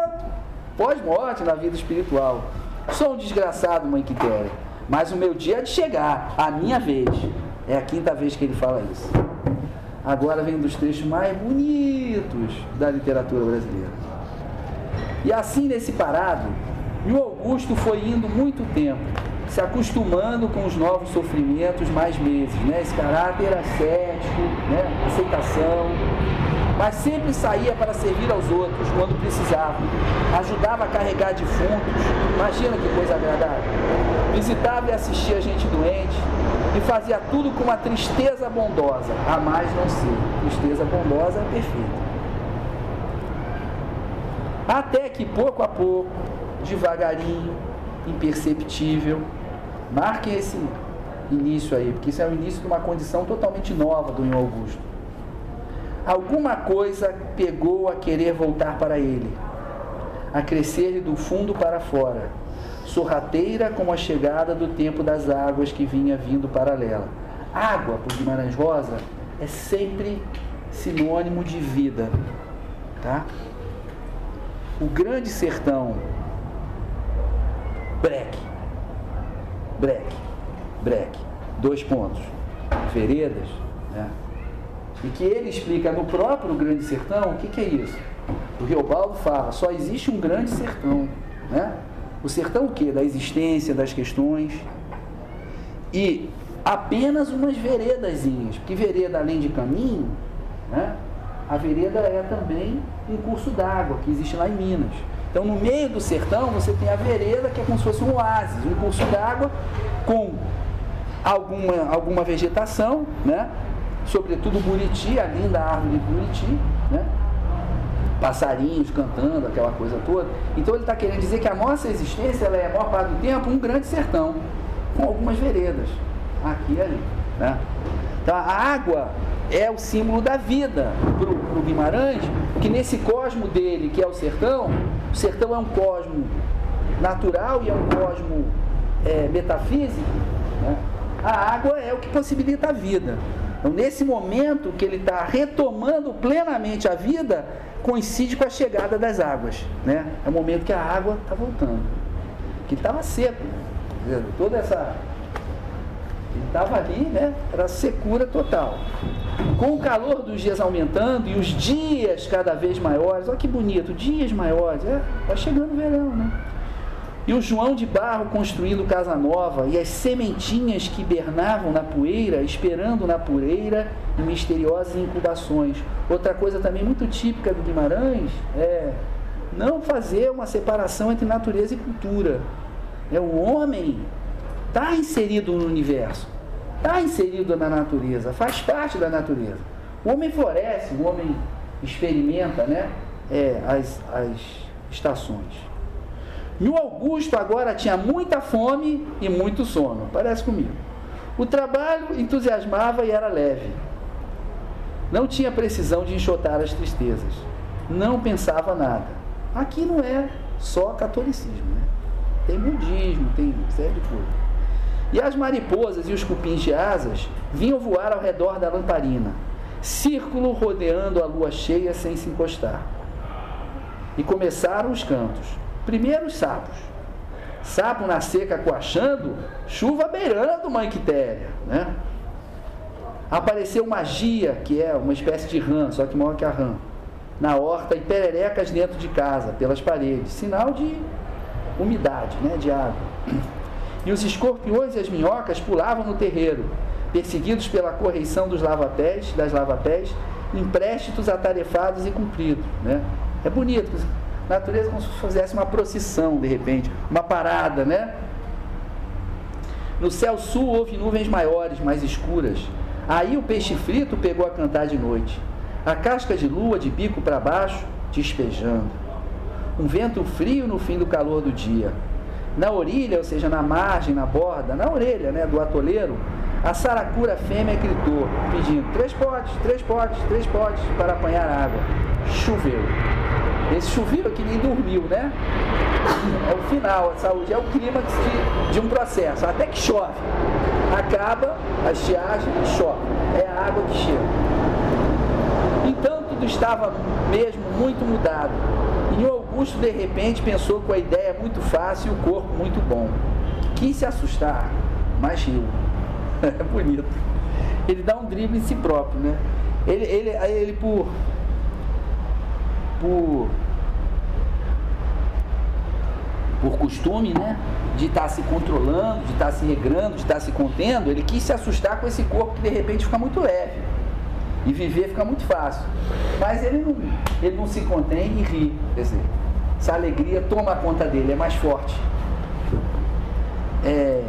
pós-morte, na vida espiritual. Sou um desgraçado, mãe Quitéria, mas o meu dia é de chegar, a minha vez. É a quinta vez que ele fala isso. Agora vem um dos trechos mais bonitos da literatura brasileira. E assim nesse parado, e o Augusto foi indo muito tempo, se acostumando com os novos sofrimentos mais meses, né? Esse caráter ascético, né? aceitação, mas sempre saía para servir aos outros quando precisava. Ajudava a carregar defuntos, imagina que coisa agradável. Visitava e assistia gente doente e fazia tudo com uma tristeza bondosa, a mais não ser. Tristeza bondosa é perfeita. Até que pouco a pouco, devagarinho, imperceptível, marquem esse início aí, porque isso é o início de uma condição totalmente nova do Augusto. Alguma coisa pegou a querer voltar para ele, a crescer-lhe do fundo para fora, sorrateira como a chegada do tempo das águas que vinha vindo paralela. Água, por Guimarães Rosa, é sempre sinônimo de vida, tá? O grande sertão. Breque. Breque. Breque. Dois pontos. Veredas, né? e que ele explica no próprio Grande Sertão, o que, que é isso? O Riobaldo fala, só existe um grande sertão, né? O sertão o quê? Da existência, das questões. E apenas umas veredazinhas, porque vereda além de caminho, né? A vereda é também um curso d'água que existe lá em Minas. Então, no meio do sertão, você tem a vereda, que é como se fosse um oásis, um curso d'água com alguma, alguma vegetação, né? sobretudo buriti, a linda árvore de buriti, né? passarinhos cantando, aquela coisa toda. Então ele está querendo dizer que a nossa existência ela é, a maior parte do tempo, um grande sertão, com algumas veredas, aqui e ali. Né? Então a água é o símbolo da vida para o Guimarães, que nesse cosmo dele, que é o sertão, o sertão é um cosmo natural e é um cosmo é, metafísico, né? a água é o que possibilita a vida. Então, nesse momento que ele está retomando plenamente a vida, coincide com a chegada das águas. Né? É o momento que a água está voltando. Que estava seco. Toda essa. Estava ali, né? Era secura total. Com o calor dos dias aumentando e os dias cada vez maiores, olha que bonito, dias maiores, é, vai chegando o verão, né? E o João de Barro construindo casa nova, e as sementinhas que hibernavam na poeira, esperando na poeira em misteriosas incubações. Outra coisa também muito típica do Guimarães é não fazer uma separação entre natureza e cultura. É o homem está inserido no universo, está inserido na natureza, faz parte da natureza. O homem floresce, o homem experimenta né, é, as, as estações. E o Augusto agora tinha muita fome e muito sono. Parece comigo. O trabalho entusiasmava e era leve. Não tinha precisão de enxotar as tristezas. Não pensava nada. Aqui não é só catolicismo, né? Tem budismo, tem série de coisas. E as mariposas e os cupins de asas vinham voar ao redor da lamparina, círculo rodeando a lua cheia sem se encostar. E começaram os cantos. Primeiro os sapos. Sapo na seca coachando, chuva beirando uma ictéria, né? Apareceu magia, que é uma espécie de rã, só que maior que a rã, na horta e pererecas dentro de casa, pelas paredes, sinal de umidade, né, de água. E os escorpiões e as minhocas pulavam no terreiro, perseguidos pela correição dos lavapés, das lavapés, empréstimos atarefados e cumpridos, né? É bonito, natureza como se fizesse uma procissão, de repente, uma parada, né? No céu sul houve nuvens maiores, mais escuras. Aí o peixe frito pegou a cantar de noite. A casca de lua de bico para baixo, despejando. Um vento frio no fim do calor do dia. Na orelha, ou seja, na margem, na borda, na orelha né, do atoleiro, a saracura fêmea gritou, pedindo três potes, três potes, três potes para apanhar água. Choveu. Esse chuveiro aqui nem dormiu, né? É o final, a saúde é o clímax de, de um processo, até que chove. Acaba a estiagem e chove. É a água que chega. Então tudo estava mesmo muito mudado. E o Augusto de repente pensou com a ideia muito fácil e o corpo muito bom. Quis se assustar, mas riu. É *laughs* bonito. Ele dá um drible em si próprio, né? Ele, ele, ele por por por costume, né? De estar tá se controlando, de estar tá se regrando, de estar tá se contendo, ele quis se assustar com esse corpo que de repente fica muito leve. E viver fica muito fácil. Mas ele não, ele não se contém e ri. Quer dizer, essa alegria toma conta dele, é mais forte. É,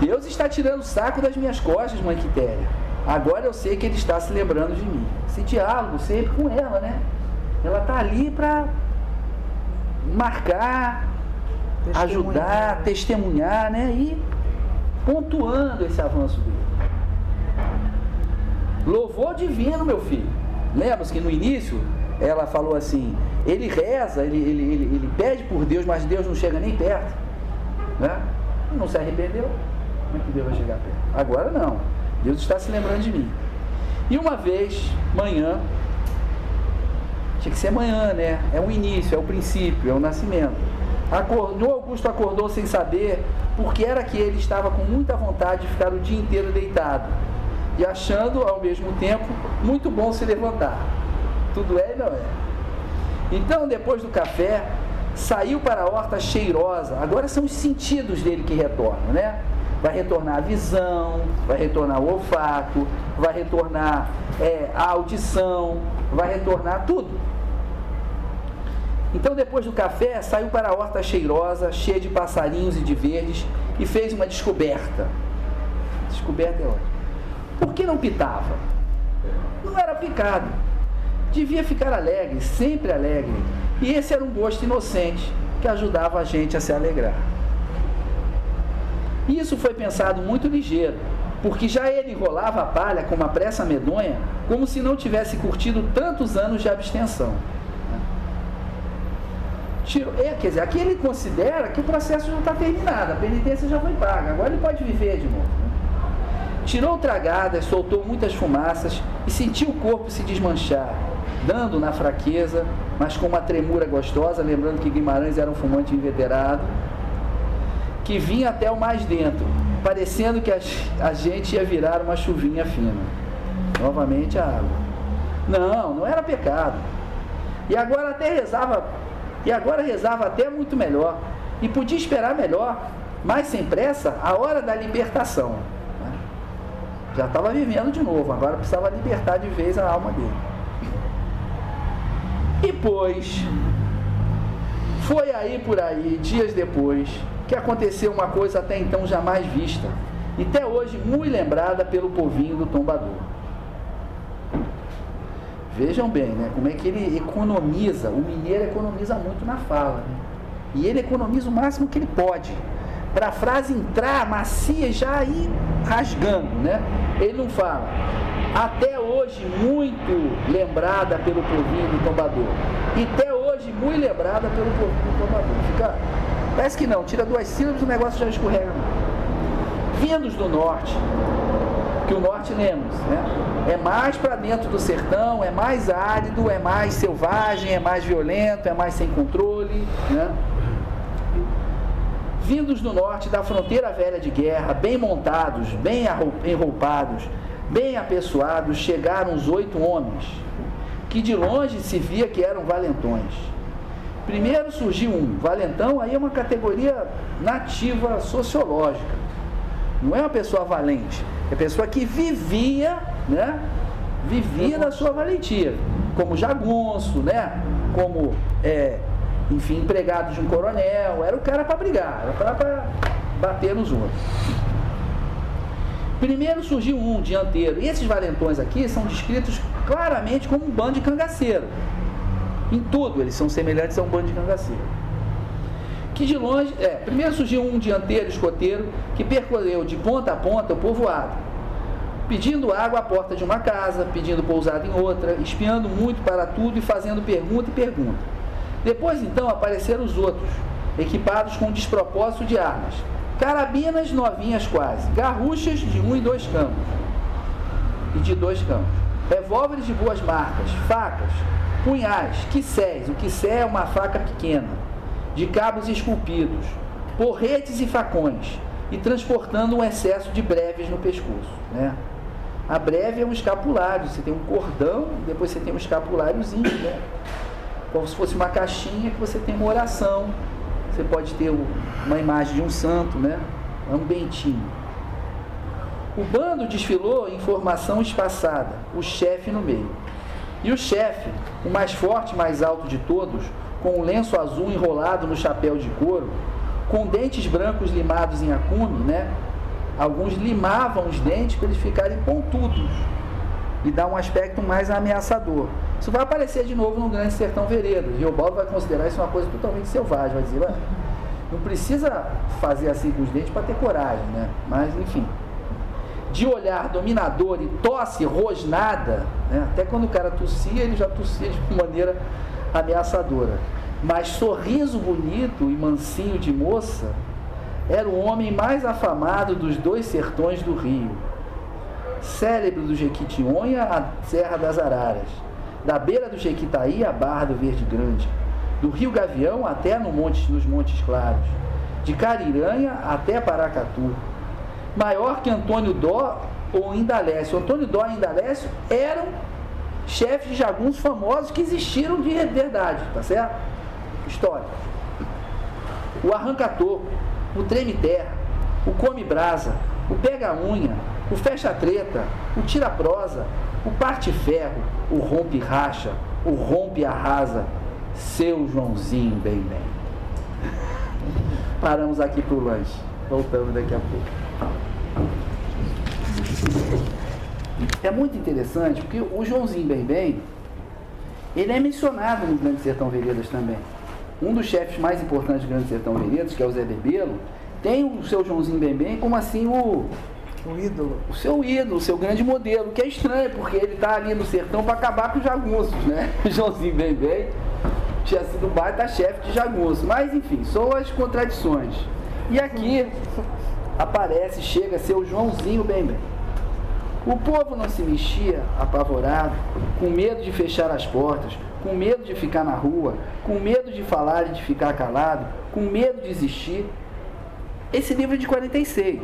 Deus está tirando o saco das minhas costas, mãe Quitéria. Agora eu sei que ele está se lembrando de mim. Esse diálogo sempre com ela, né? Ela está ali para marcar, testemunhar. ajudar, testemunhar, né? E pontuando esse avanço dele. Louvor divino, meu filho. Lembra-se que no início ela falou assim: ele reza, ele, ele, ele, ele, pede por Deus, mas Deus não chega nem perto. Né? Não se arrependeu. Como é que Deus vai chegar perto? Agora não. Deus está se lembrando de mim. E uma vez, manhã, tinha que ser amanhã, né? É o início, é o princípio, é o nascimento. Acordou, Augusto acordou sem saber porque era que ele estava com muita vontade de ficar o dia inteiro deitado. E achando ao mesmo tempo muito bom se levantar. Tudo é e não é. Então, depois do café, saiu para a horta cheirosa. Agora são os sentidos dele que retornam, né? Vai retornar a visão, vai retornar o olfato, vai retornar é, a audição, vai retornar tudo. Então, depois do café, saiu para a horta cheirosa, cheia de passarinhos e de verdes, e fez uma descoberta. Descoberta é ótimo. Por que não pitava? Não era picado. Devia ficar alegre, sempre alegre. E esse era um gosto inocente que ajudava a gente a se alegrar. Isso foi pensado muito ligeiro, porque já ele enrolava a palha com uma pressa medonha, como se não tivesse curtido tantos anos de abstenção. É, quer dizer, aqui ele considera que o processo já está terminado, a penitência já foi paga, agora ele pode viver de novo. Tirou tragadas, soltou muitas fumaças e sentiu o corpo se desmanchar, dando na fraqueza, mas com uma tremura gostosa, lembrando que Guimarães era um fumante inveterado, que vinha até o mais dentro, parecendo que a, gente ia virar uma chuvinha fina. Novamente a água. Não, não era pecado. E agora até rezava, e agora rezava até muito melhor. E podia esperar melhor, mais sem pressa, a hora da libertação. Já estava vivendo de novo, agora precisava libertar de vez a alma dele. E pois, foi aí por aí, dias depois, que aconteceu uma coisa até então jamais vista, e até hoje muito lembrada pelo povinho do tombador. Vejam bem, né? Como é que ele economiza, o mineiro economiza muito na fala. Né? E ele economiza o máximo que ele pode para a frase entrar macia já ir rasgando, né? Ele não fala. Até hoje muito lembrada pelo povinho do tombador. E até hoje muito lembrada pelo povinho do tombador. Fica, parece que não, tira duas sílabas o negócio já escorrega. Vindos do norte, que o norte lemos, né? É mais para dentro do sertão, é mais árido, é mais selvagem, é mais violento, é mais sem controle, né? Vindos do norte da fronteira velha de guerra, bem montados, bem enroupados, bem apessoados, chegaram os oito homens, que de longe se via que eram valentões. Primeiro surgiu um, valentão aí é uma categoria nativa sociológica. Não é uma pessoa valente, é pessoa que vivia, né? Vivia da sua valentia, como jagunço, né? Como é, enfim, empregado de um coronel, era o cara para brigar, era para bater nos outros. Primeiro surgiu um dianteiro, e esses valentões aqui são descritos claramente como um bando de cangaceiro. Em tudo eles são semelhantes a um bando de cangaceiro. Que de longe, é, primeiro surgiu um dianteiro escoteiro que percorreu de ponta a ponta o povoado, pedindo água à porta de uma casa, pedindo pousada em outra, espiando muito para tudo e fazendo pergunta e pergunta. Depois então apareceram os outros, equipados com despropósito de armas. Carabinas novinhas quase, garruchas de um e dois campos. E de dois campos. Revólveres de boas marcas, facas, punhais, quisséis, o quissé é uma faca pequena, de cabos esculpidos, porretes e facões, e transportando um excesso de breves no pescoço. Né? A breve é um escapulário, você tem um cordão, depois você tem um escapuláriozinho, né? Como se fosse uma caixinha que você tem uma oração. Você pode ter uma imagem de um santo, né? Um bentinho. O bando desfilou em formação espaçada, o chefe no meio. E o chefe, o mais forte e mais alto de todos, com um lenço azul enrolado no chapéu de couro, com dentes brancos limados em acume, né? Alguns limavam os dentes para eles ficarem pontudos e dar um aspecto mais ameaçador. Isso vai aparecer de novo no Grande Sertão Veredas. Geobaldo vai considerar isso uma coisa totalmente selvagem, vai dizer, não precisa fazer assim com os dentes para ter coragem, né? Mas enfim. De olhar dominador e tosse rosnada, né? até quando o cara tossia, ele já tossia de maneira ameaçadora. Mas sorriso bonito e mansinho de moça, era o homem mais afamado dos dois sertões do Rio. Célebre do Jequitinhonha à Serra das Araras da beira do Jequitaí à Barra do Verde Grande, do Rio Gavião até no monte, nos Montes Claros, de Cariranha até Paracatu. Maior que Antônio Dó ou Indalécio. Antônio Dó e Indalécio eram chefes de jagunços famosos que existiram de verdade, tá certo? História. O arranca-toco, o treme-terra, o come-brasa, o pega-unha, o fecha-treta, o tira-prosa, o parte-ferro, o rompe-racha, o rompe-arrasa, seu Joãozinho bem bem. Paramos aqui pro lanche. Voltamos daqui a pouco. É muito interessante porque o Joãozinho Bem Bem, ele é mencionado no Grande Sertão Veredas também. Um dos chefes mais importantes do Grande Sertão Veredas, que é o Zé Bebelo, tem o seu Joãozinho Bem Bem como assim o, O ídolo. o seu ídolo, o seu grande modelo, que é estranho, porque ele está ali no sertão para acabar com os jagunços, né? *laughs* Joãozinho Bem Bem tinha sido baita chefe de jagunço. Mas enfim, são as contradições. E aqui aparece, chega a ser o Joãozinho Bem Bem. O povo não se mexia apavorado, com medo de fechar as portas, com medo de ficar na rua, com medo de falar e de ficar calado, com medo de existir. Esse livro é de 46.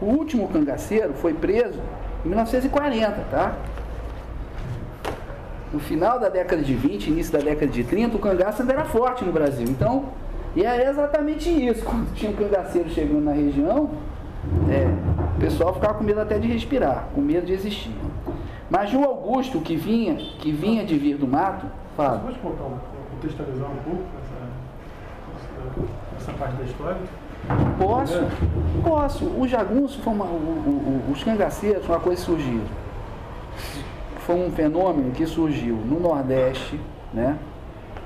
O último cangaceiro foi preso em 1940, tá? No final da década de 20, início da década de 30, o cangaço ainda era forte no Brasil. Então, e é exatamente isso. Quando tinha um cangaceiro chegando na região, é, o pessoal ficava com medo até de respirar, com medo de existir. Mas João Augusto, que vinha, que vinha de vir do mato, Você fala. pode contar um, contextualizar um pouco essa, essa parte da história? Posso? Posso. O jagunço foi uma, o- o- os cangaceiros uma coisa que surgiu. Foi um fenômeno que surgiu no Nordeste, né?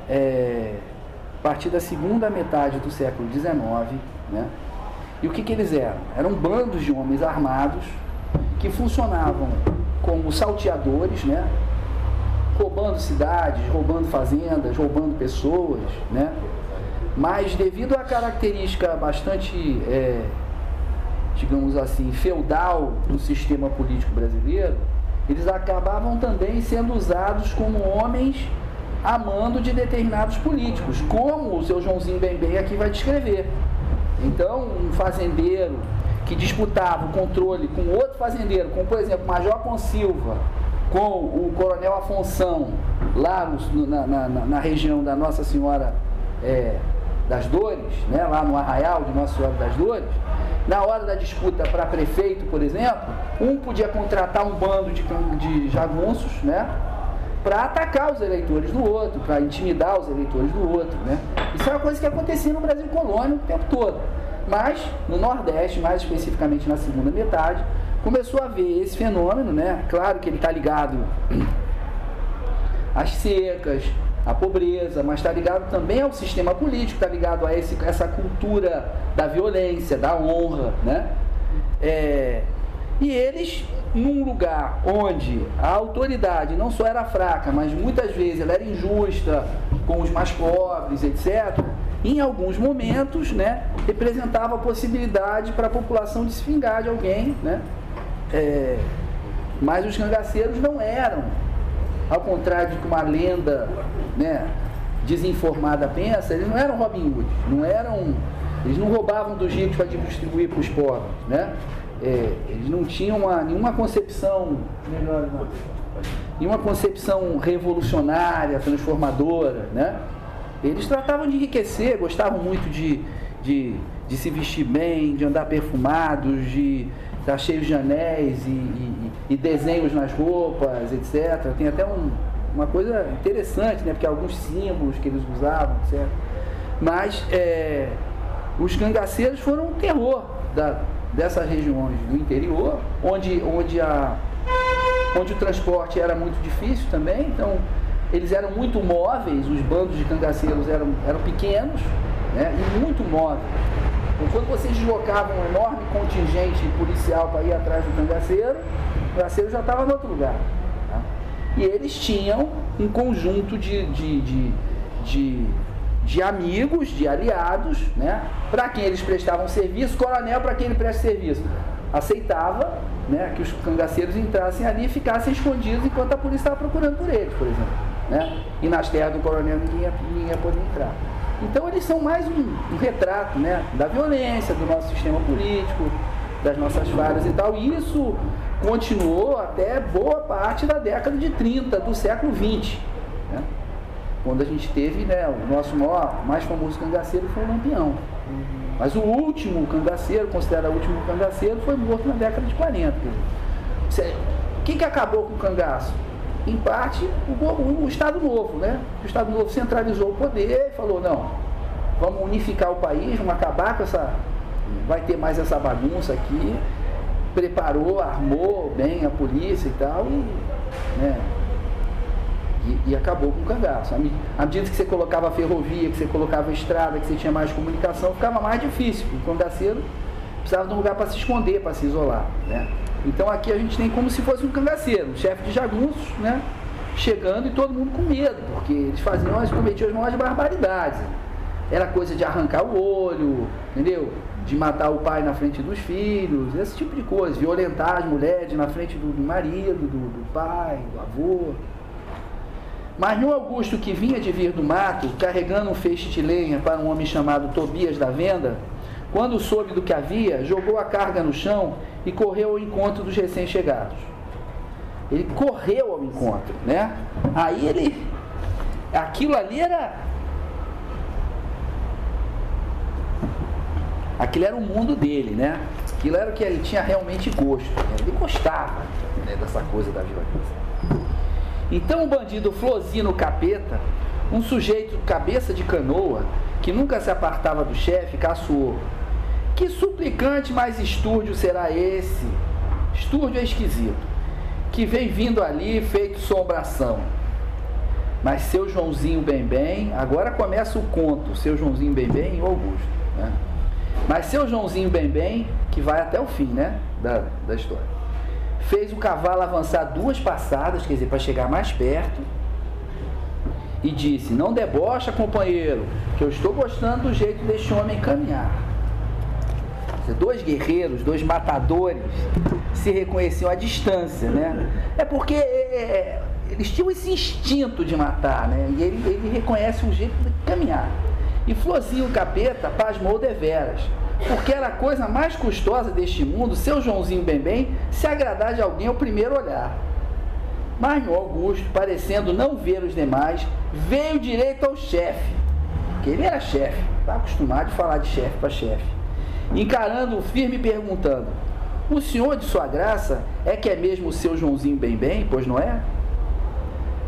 É, a partir da segunda metade do século XIX, né? E o que, que eles eram? Eram bandos de homens armados que funcionavam como salteadores, né? roubando cidades, roubando fazendas, roubando pessoas, né? Mas devido à característica bastante, é, digamos assim, feudal do sistema político brasileiro, eles acabavam também sendo usados como homens a mando de determinados políticos, como o seu Joãozinho Bembem aqui vai descrever. Então, um fazendeiro que disputava o controle com outro fazendeiro, como por exemplo Major Consilva, com o Coronel Afonso, lá no- na, na- na- região da Nossa Senhora é, das Dores, né, lá no arraial de Nossa Senhora das Dores, na hora da disputa para prefeito, por exemplo, um podia contratar um bando de, de jagunços, né, para atacar os eleitores do outro, para intimidar os eleitores do outro, né? Isso é uma coisa que acontecia no Brasil colônia o tempo todo. Mas no Nordeste, mais especificamente na segunda metade, começou a ver esse fenômeno, né? Claro que ele está ligado às secas, à pobreza, mas está ligado também ao sistema político, está ligado a esse, essa cultura da violência, da honra, né? É, e eles, num lugar onde a autoridade não só era fraca, mas muitas vezes ela era injusta com os mais pobres, etc., em alguns momentos, né, representava a possibilidade para a população de se vingar de alguém, né? É, mas os cangaceiros não eram, ao contrário de que uma lenda, né, desinformada pensa, eles não eram Robin Hood, não eram, eles não roubavam dos ricos para distribuir para os pobres, né? É, eles não tinham uma, nenhuma concepção melhor, não, nenhuma concepção revolucionária, transformadora, né? Eles tratavam de enriquecer, gostavam muito de, de, de se vestir bem, de andar perfumados, de estar cheios de anéis e, e- e desenhos nas roupas, etc. Tem até um- uma coisa interessante, né? Porque alguns símbolos que eles usavam, etc. Mas é, os cangaceiros foram o terror da- dessas regiões do interior, onde, onde, a, onde o transporte era muito difícil também, então eles eram muito móveis, os bandos de cangaceiros eram, eram pequenos né, e muito móveis. Então, quando vocês deslocavam um enorme contingente policial para ir atrás do cangaceiro, o cangaceiro já estava em outro lugar. E eles tinham um conjunto de, de, de, de, de amigos, de aliados, né? para quem eles prestavam serviço, coronel para quem ele presta serviço. Aceitava né, que os cangaceiros entrassem ali e ficassem escondidos enquanto a polícia estava procurando por eles, por exemplo. Né? E nas terras do coronel ninguém ia, ninguém ia poder entrar. Então eles são mais um, um retrato né, da violência, do nosso sistema político, das nossas falhas e tal. E isso continuou até boa parte da década de 30 do século 20. Né? Quando a gente teve, né, o nosso maior, mais famoso cangaceiro foi o Lampião. Mas o último cangaceiro, considerado o último cangaceiro, foi morto na década de 40. O que, que acabou com o cangaço? Em parte, o, o, o Estado Novo, né? O Estado Novo centralizou o poder e falou, não, vamos unificar o país, vamos acabar com essa. Vai ter mais essa bagunça aqui. Preparou, armou bem a polícia e tal, e, né, e, e, acabou com o cangaço. À medida que você colocava ferrovia, que você colocava estrada, que você tinha mais comunicação, ficava mais difícil. O cangaceiro precisava de um lugar para se esconder, para se isolar. Né? Então aqui a gente tem como se fosse um cangaceiro, um chefe de jagunços, né? chegando e todo mundo com medo, porque eles faziam, eles cometiam as maiores barbaridades. Era coisa de arrancar o olho, entendeu? De matar o pai na frente dos filhos, esse tipo de coisa. Violentar as mulheres na frente do, do marido, do, do pai, do avô. Mas no Augusto que vinha de vir do mato, carregando um feixe de lenha para um homem chamado Tobias da Venda, quando soube do que havia, jogou a carga no chão e correu ao encontro dos recém-chegados. Ele correu ao encontro, né? Aí ele. Aquilo ali era Aquilo era o mundo dele, né? Aquilo era o que ele tinha realmente gosto. Ele gostava né, dessa coisa da violência. Então o bandido Flozino Capeta, um sujeito cabeça de canoa, que nunca se apartava do chefe, caçoou. Que suplicante mais estúrdio será esse? Estúrdio é esquisito. Que vem vindo ali feito sombração. Mas seu Joãozinho Bem Bem, agora começa o conto, seu Joãozinho Bem Bem e Augusto. Né? Mas seu Joãozinho Bem Bem, que vai até o fim, né? Da, da história. Fez o cavalo avançar duas passadas, quer dizer, para chegar mais perto. E disse: Não debocha, companheiro, que eu estou gostando do jeito deste homem caminhar. Dois guerreiros, dois matadores se reconheciam à distância, né? É porque é, é, eles tinham esse instinto de matar, né? E ele, ele reconhece o jeito de caminhar. E Flozinho Capeta pasmou deveras, porque era a coisa mais custosa deste mundo, seu Joãozinho Bem Bem, se agradar de alguém ao primeiro olhar. Mas no Augusto, parecendo não ver os demais, veio direito ao chefe, que ele era chefe, está acostumado a falar de chefe para chefe, encarando o firme e perguntando: O senhor de sua graça é que é mesmo o seu Joãozinho Bem Bem, pois não é?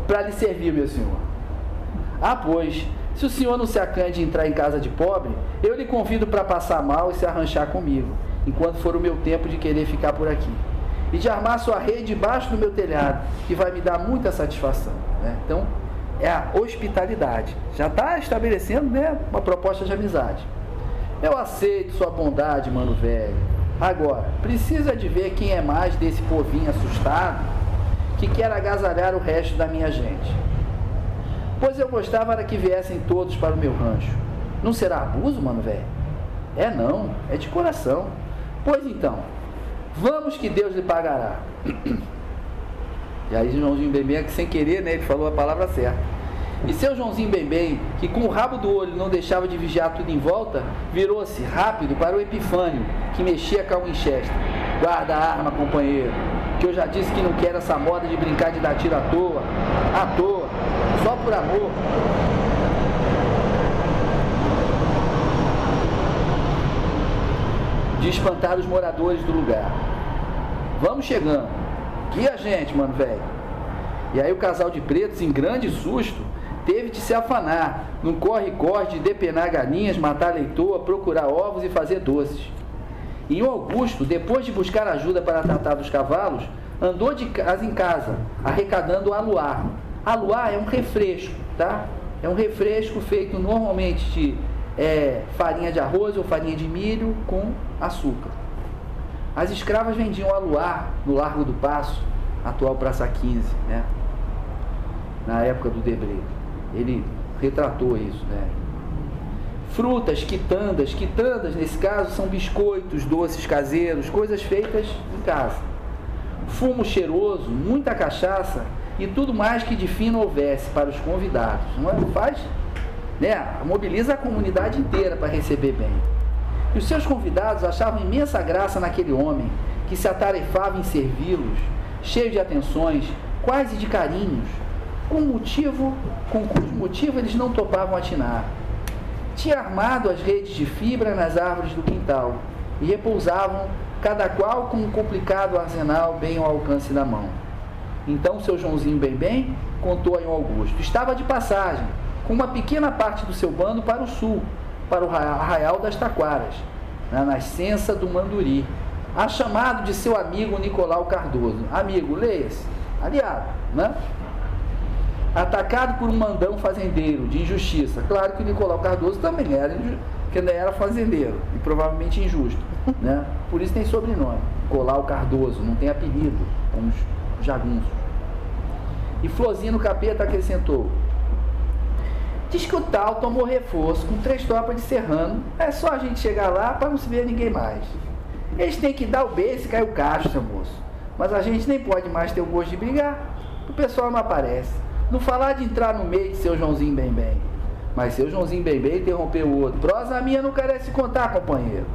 Para lhe servir, meu senhor. Ah, pois, se o senhor não se acanha de entrar em casa de pobre, eu lhe convido para passar mal e se arranchar comigo, enquanto for o meu tempo de querer ficar por aqui. E de armar sua rede debaixo do meu telhado, que vai me dar muita satisfação. Né? Então, é a hospitalidade. Já está estabelecendo né, uma proposta de amizade. Eu aceito sua bondade, mano velho. Agora, precisa de ver quem é mais desse povinho assustado que quer agasalhar o resto da minha gente. Pois eu gostava era que viessem todos para o meu rancho. Não será abuso, mano, velho? É não, é de coração. Pois então, vamos que Deus lhe pagará. E aí Joãozinho Bembem, que sem querer, né, ele falou a palavra certa. E seu Joãozinho Bembem, que com o rabo do olho não deixava de vigiar tudo em volta, virou-se rápido para o Epifânio, que mexia com a Winchester. Guarda a arma, companheiro, que eu já disse que não quero essa moda de brincar de dar tiro à toa, à toa, só por amor. De espantar os moradores do lugar. Vamos chegando. Que a gente, mano, velho. E aí o casal de pretos, em grande susto, teve de se afanar num corre-corre de depenar galinhas, matar leitoa, procurar ovos e fazer doces. Em Augusto, depois de buscar ajuda para tratar dos cavalos, andou de casa em casa, arrecadando aluar. Aluar é um refresco, tá? É um refresco feito normalmente de é, farinha de arroz ou farinha de milho com açúcar. As escravas vendiam aluar no Largo do Passo, atual Praça 15, né? Na época do Debré. Ele retratou isso, né? Frutas, quitandas. Quitandas, nesse caso, são biscoitos, doces caseiros, coisas feitas em casa. Fumo cheiroso, muita cachaça e tudo mais que de fino houvesse para os convidados. Não é? Faz, né? Mobiliza a comunidade inteira para receber bem. E os seus convidados achavam imensa graça naquele homem, que se atarefava em servi-los, cheio de atenções, quase de carinhos, com motivo, com cujo motivo eles não topavam atinar. Tinha armado as redes de fibra nas árvores do quintal e repousavam, cada qual com um complicado arsenal bem ao alcance da mão. Então seu Joãozinho bem bem contou a Augusto. Estava de passagem, com uma pequena parte do seu bando para o sul, para o arraial das Taquaras, na nascença do Manduri, a chamado de seu amigo Nicolau Cardoso. Amigo, leia-se, aliado, né? Atacado por um mandão fazendeiro de injustiça. Claro que Nicolau Cardoso também era, que era fazendeiro e provavelmente injusto, né? Por isso tem sobrenome, Nicolau Cardoso, não tem apelido, como jagunços. E Florzinho Capeta acrescentou: Diz que o tal tomou reforço com três tropas de serrano. É só a gente chegar lá para não se ver ninguém mais. Eles têm que dar o beijo e cair o cacho, seu moço. Mas a gente nem pode mais ter o gosto de brigar. O pessoal não aparece. Não falar de entrar no meio de seu Joãozinho bem bem. Mas seu Joãozinho bem bem interrompeu o outro. Prosa minha não carece contar, companheiro.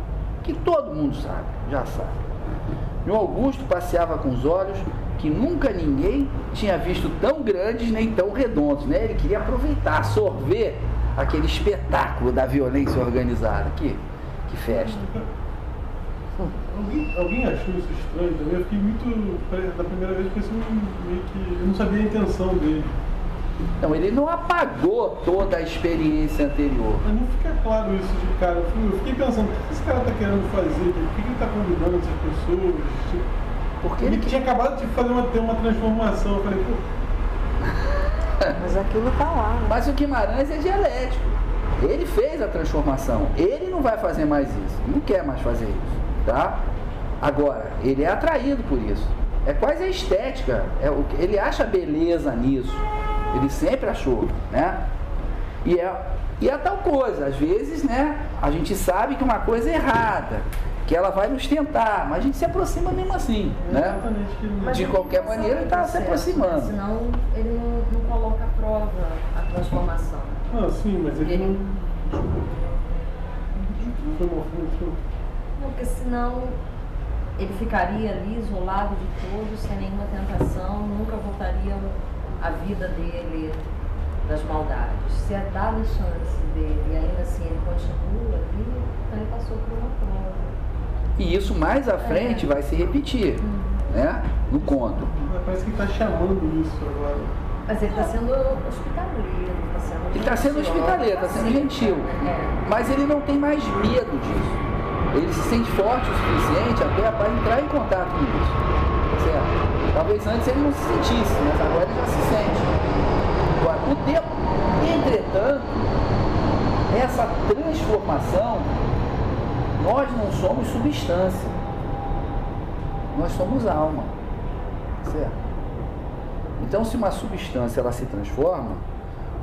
Que todo mundo sabe, já sabe. E o Augusto passeava com os olhos que nunca ninguém tinha visto tão grandes nem tão redondos. Né? Ele queria aproveitar, sorver aquele espetáculo da violência organizada. Que, que festa. Alguém, alguém achou isso estranho? Eu fiquei muito. Da primeira vez pensei meio que. Eu não sabia a intenção dele. Não, ele não apagou toda a experiência anterior. Mas não fica claro isso de cara. Eu fiquei pensando, o que esse cara está querendo fazer? Por que ele está convidando essas pessoas? Porque ele, ele tinha acabado de fazer uma, ter uma transformação. Eu falei, pô. *laughs* Mas aquilo tá lá. Né? Mas o Guimarães é dialético. Ele fez a transformação. Ele não vai fazer mais isso. Não quer mais fazer isso. Tá? Agora, ele é atraído por isso. É quase a estética. É, ele acha beleza nisso. Ele sempre achou, né? E é, e é tal coisa. Às vezes, né? A gente sabe que uma coisa é errada que ela vai nos tentar, mas a gente se aproxima mesmo assim, né? De qualquer maneira ele está se aproximando. Senão ele não, não coloca à prova a transformação. Ah, sim, mas ele, ele... não. Não, porque senão ele ficaria ali isolado de todos, sem nenhuma tentação, nunca voltaria a vida dele das maldades. Se é dada a chance dele e ainda assim ele continua ali, então ele passou por uma prova. E isso mais à frente vai se repetir, né? No conto. Parece que está chamando isso agora. Mas ele está sendo hospitaleiro, está sendo. Ele está sendo hospitaleiro, está sendo gentil. É. Mas ele não tem mais medo disso. Ele se sente forte o suficiente até para entrar em contato com isso. Certo? Talvez antes ele não se sentisse, mas agora ele já se sente. Agora, o tempo, entretanto, essa transformação nós não somos substância. Nós somos alma. Certo? Então, se uma substância ela se transforma,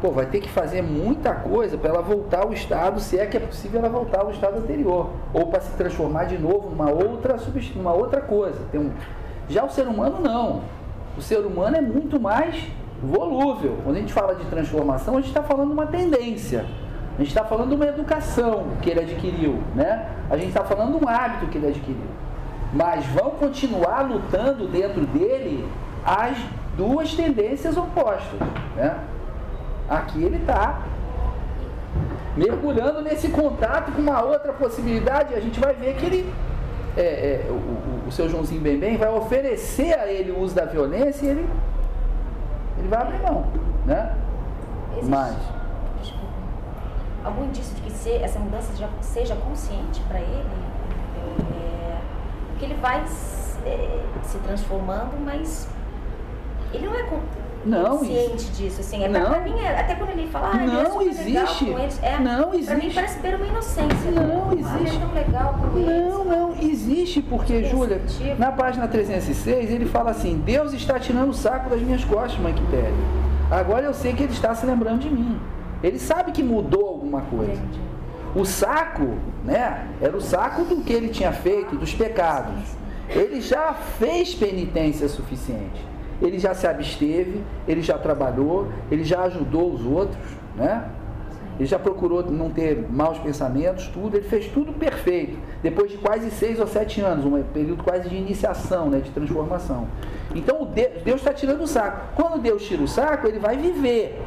pô, vai ter que fazer muita coisa para ela voltar ao estado, se é que é possível ela voltar ao estado anterior, ou para se transformar de novo numa outra numa outra coisa. Tem um... Já o ser humano não. O ser humano é muito mais volúvel. Quando a gente fala de transformação, a gente está falando de uma tendência. A gente está falando de uma educação que ele adquiriu, né? A gente está falando de um hábito que ele adquiriu. Mas vão continuar lutando dentro dele as duas tendências opostas, né? Aqui ele está mergulhando nesse contato com uma outra possibilidade. A gente vai ver que ele, é, é, o, o, seu Joãozinho Bem Bem vai oferecer a ele o uso da violência e ele, ele vai abrir mão, né? Existe. Mas algum indício de que se, essa mudança já seja consciente para ele, é, que ele vai é, se transformando, mas ele não é não, consciente disso, assim, é não, pra, mim, é, até quando ele fala, ah, não é existe, com eles, é, não existe, pra mim parece ter uma inocência, não, existe, ah, é tão legal com não, eles, não, não, existe, porque, Júlia, na página 306, ele fala assim, Deus está tirando o saco das minhas costas, mãe Quitéria, agora eu sei que ele está se lembrando de mim, ele sabe que mudou alguma coisa. O saco, né? Era o saco do que ele tinha feito, dos pecados. Ele já fez penitência suficiente. Ele já se absteve, ele já trabalhou, ele já ajudou os outros, né? Ele já procurou não ter maus pensamentos, tudo. Ele fez tudo perfeito. Depois de quase seis ou sete anos, um período quase de iniciação, né, de transformação. Então Deus está tirando o saco. Quando Deus tira o saco, ele vai viver,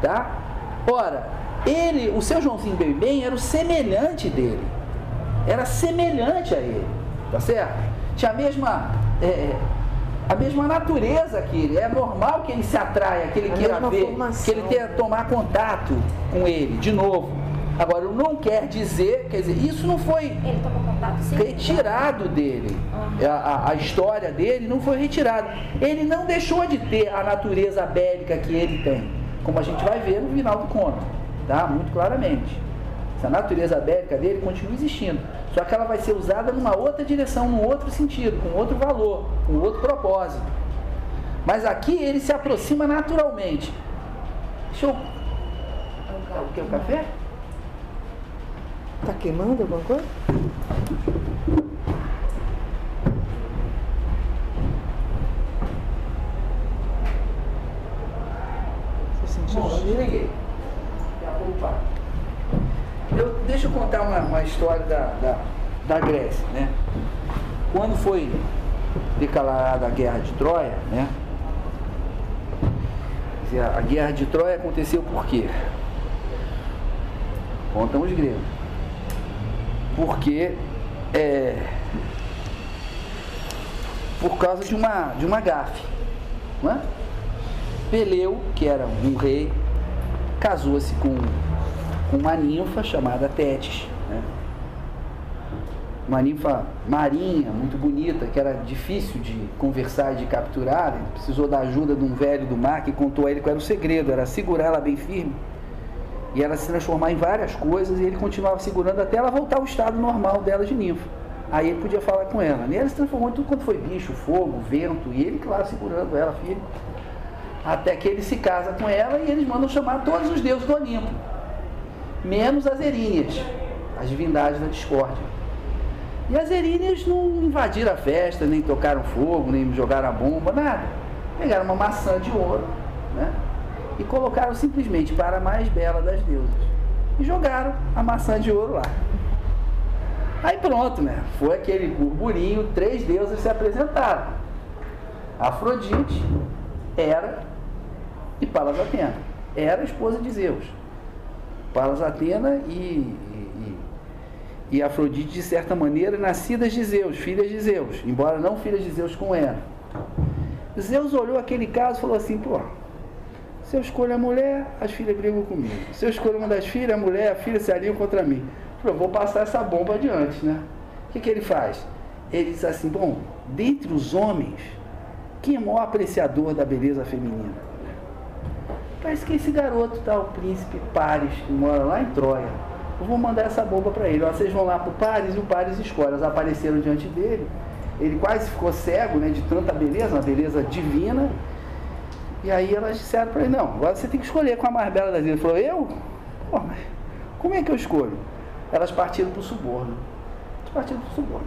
tá? Ora, ele, o seu Joãozinho bem bem era o semelhante dele. Era semelhante a ele, tá certo? Tinha a mesma é, a mesma natureza que ele. É normal que ele se atraia, que ele a queira ver, formação. que ele tenha tomar contato com ele de novo. Agora, não quer dizer, quer dizer, isso não foi retirado dele. Uhum. A, a, história dele não foi retirada. Ele não deixou de ter a natureza bélica que ele tem, como a gente vai ver no final do conto, tá? Muito claramente. Essa natureza bélica dele continua existindo. Só que ela vai ser usada numa outra direção, num outro sentido, com outro valor, com outro propósito. Mas aqui ele se aproxima naturalmente. Deixa eu. O que? O café? Tá queimando alguma coisa? Bom, eu cheguei. Opa eu, deixa eu contar uma, uma história da, da, da, Grécia, né? Quando foi declarada a guerra de Troia, né? A guerra de Troia aconteceu por quê? Contam os gregos. Porque é, por causa de uma, de uma gafe. Não é? Peleu, que era um rei, casou-se com com uma ninfa chamada Tétis. Né? Uma ninfa marinha, muito bonita, que era difícil de conversar e de capturar. Ele precisou da ajuda de um velho do mar que contou a ele qual era o segredo: era segurar ela bem firme e ela se transformar em várias coisas e ele continuava segurando até ela voltar ao estado normal dela de ninfa. Aí ele podia falar com ela. E ela se transformou em tudo quanto foi bicho, fogo, vento, e ele, claro, segurando ela firme. Até que ele se casa com ela e eles mandam chamar todos os deuses do Olimpo menos as Eríneas, as divindades da discórdia. E as Eríneas não invadiram a festa, nem tocaram fogo, nem jogaram a bomba, nada. Pegaram uma maçã de ouro né? e colocaram simplesmente para a mais bela das deusas. E jogaram a maçã de ouro lá. Aí pronto, né? Foi aquele burburinho, três deusas se apresentaram. Afrodite, Hera e Palas Atena. Hera, esposa de Zeus. Palas Atena e, e, e, Afrodite, de certa maneira, nascidas de Zeus, filhas de Zeus, embora não filhas de Zeus com ela. Zeus olhou aquele caso e falou assim: pô, se eu escolho a mulher, as filhas brigam comigo. Se eu escolho uma das filhas, a mulher, a filha se aliam contra mim. Falou, vou passar essa bomba adiante, né? O que, que ele faz? Ele diz assim: bom, dentre os homens, quem é o maior apreciador da beleza feminina? Parece que esse garoto tá, o príncipe Paris, que mora lá em Troia. Eu vou mandar essa bomba para ele. Ó, vocês vão lá pro Paris e o Paris escolhe. Elas apareceram diante dele. Ele quase ficou cego, né, de tanta beleza, uma beleza divina. E aí elas disseram para ele, não, agora você tem que escolher com a mais bela das Ele falou, eu? Pô, como é que eu escolho? Elas partiram para o suborno. Elas partiram para o suborno.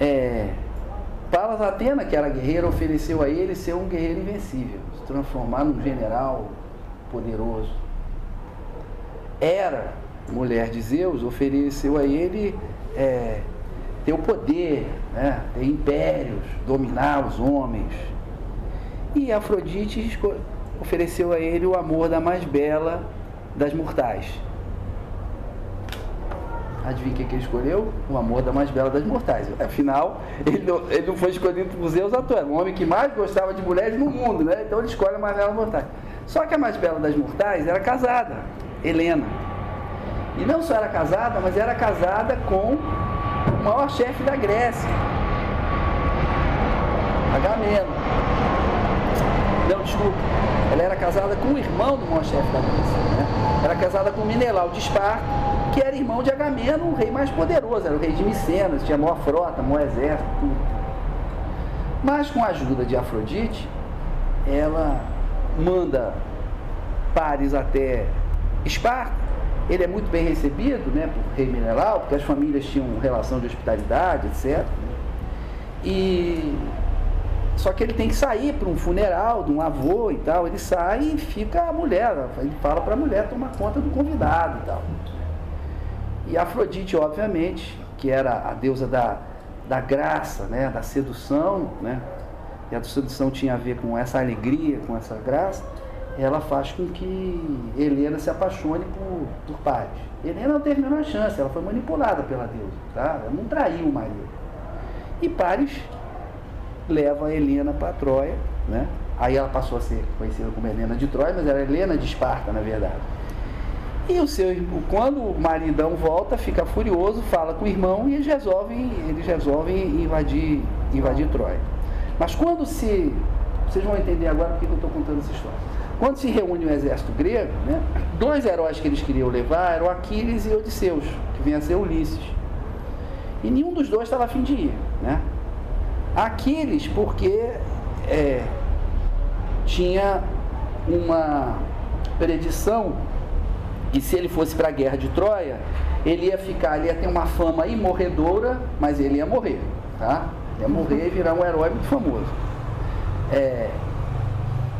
É, Palas Atena, que era guerreira, ofereceu a ele ser um guerreiro invencível, transformar num general poderoso. Era mulher de Zeus, ofereceu a ele é, ter o poder, né, ter impérios, dominar os homens. E Afrodite ofereceu a ele o amor da mais bela das mortais, Adivinha o que, ele escolheu? O amor da mais bela das mortais. Afinal, ele não, ele não foi escolhido por Zeus à toa. Era o homem que mais gostava de mulheres no mundo, né? Então ele escolhe a mais bela das mortais. Só que a mais bela das mortais era casada, Helena. E não só era casada, mas era casada com o maior chefe da Grécia, Agamemnon. Não, desculpa. Ela era casada com o irmão do maior chefe da Grécia. Né? Era casada com Menelau de Esparta que era irmão de Agamemnon, o rei mais poderoso, era o rei de Micenas, tinha maior frota, maior exército, tudo. Mas com a ajuda de Afrodite, ela manda Paris até Esparta. Ele é muito bem recebido né, por rei Menelau, porque as famílias tinham relação de hospitalidade, etc. E só que ele tem que sair para um funeral de um avô e tal. Ele sai e fica a mulher. Ele fala para a mulher tomar conta do convidado e tal. E Afrodite, obviamente, que era a deusa da, da graça, né, da sedução, né, e a sedução tinha a ver com essa alegria, com essa graça, ela faz com que Helena se apaixone por, por Paris. Helena não teve a menor chance, ela foi manipulada pela deusa, tá? ela não traiu o marido. E Paris leva a Helena para Troia, né? aí ela passou a ser conhecida como Helena de Troia, mas era Helena de Esparta, na verdade. E o seu, quando o maridão volta, fica furioso, fala com o irmão e eles resolvem, eles resolvem invadir, invadir Troia. Mas quando se. Vocês vão entender agora porque eu estou contando essa história. Quando se reúne o exército grego, né, dois heróis que eles queriam levar eram Aquiles e Odisseus, que vinha a ser Ulisses. E nenhum dos dois estava a fim de ir. Né? Aquiles, porque é, tinha uma predição que se ele fosse para a guerra de Troia, ele ia ficar, ele ia ter uma fama imorredora, mas ele ia morrer, tá? Ia morrer e virar um herói muito famoso. É,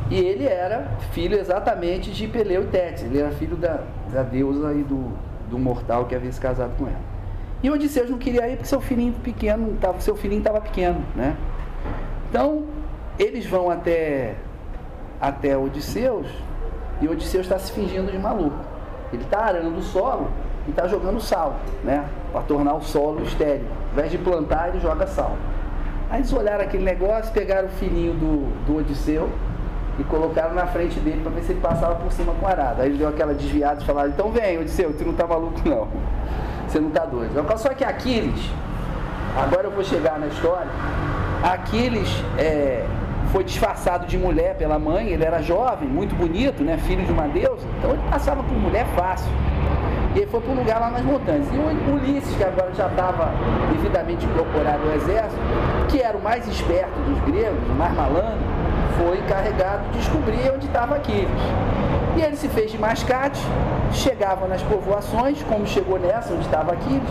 e ele era filho exatamente de Peleu e Tétis, ele era filho da, da deusa e do, do mortal que havia se casado com ela. E Odisseus não queria ir porque seu filhinho pequeno, seu filhinho estava pequeno, né? Então, eles vão até, até Odisseus e Odisseus está se fingindo de maluco. Ele está arando o solo e está jogando sal, né? Para tornar o solo estéril. Ao invés de plantar, ele joga sal. Aí eles olharam aquele negócio, pegaram o filhinho do, do Odisseu e colocaram na frente dele para ver se ele passava por cima com arado. Aí ele deu aquela desviada e falaram, então vem, Odisseu, você não está maluco não. Você não está doido. Só que Aquiles, agora eu vou chegar na história, Aquiles é, foi disfarçado de mulher pela mãe, ele era jovem, muito bonito, né, filho de uma deusa, então ele passava por mulher fácil. E ele foi para um lugar lá nas montanhas. E o Ulisses, que agora já estava devidamente incorporado ao exército, que era o mais esperto dos gregos, o mais malandro, foi encarregado de descobrir onde estava Aquiles. E ele se fez de mascate, chegava nas povoações, como chegou nessa, onde estava Aquiles,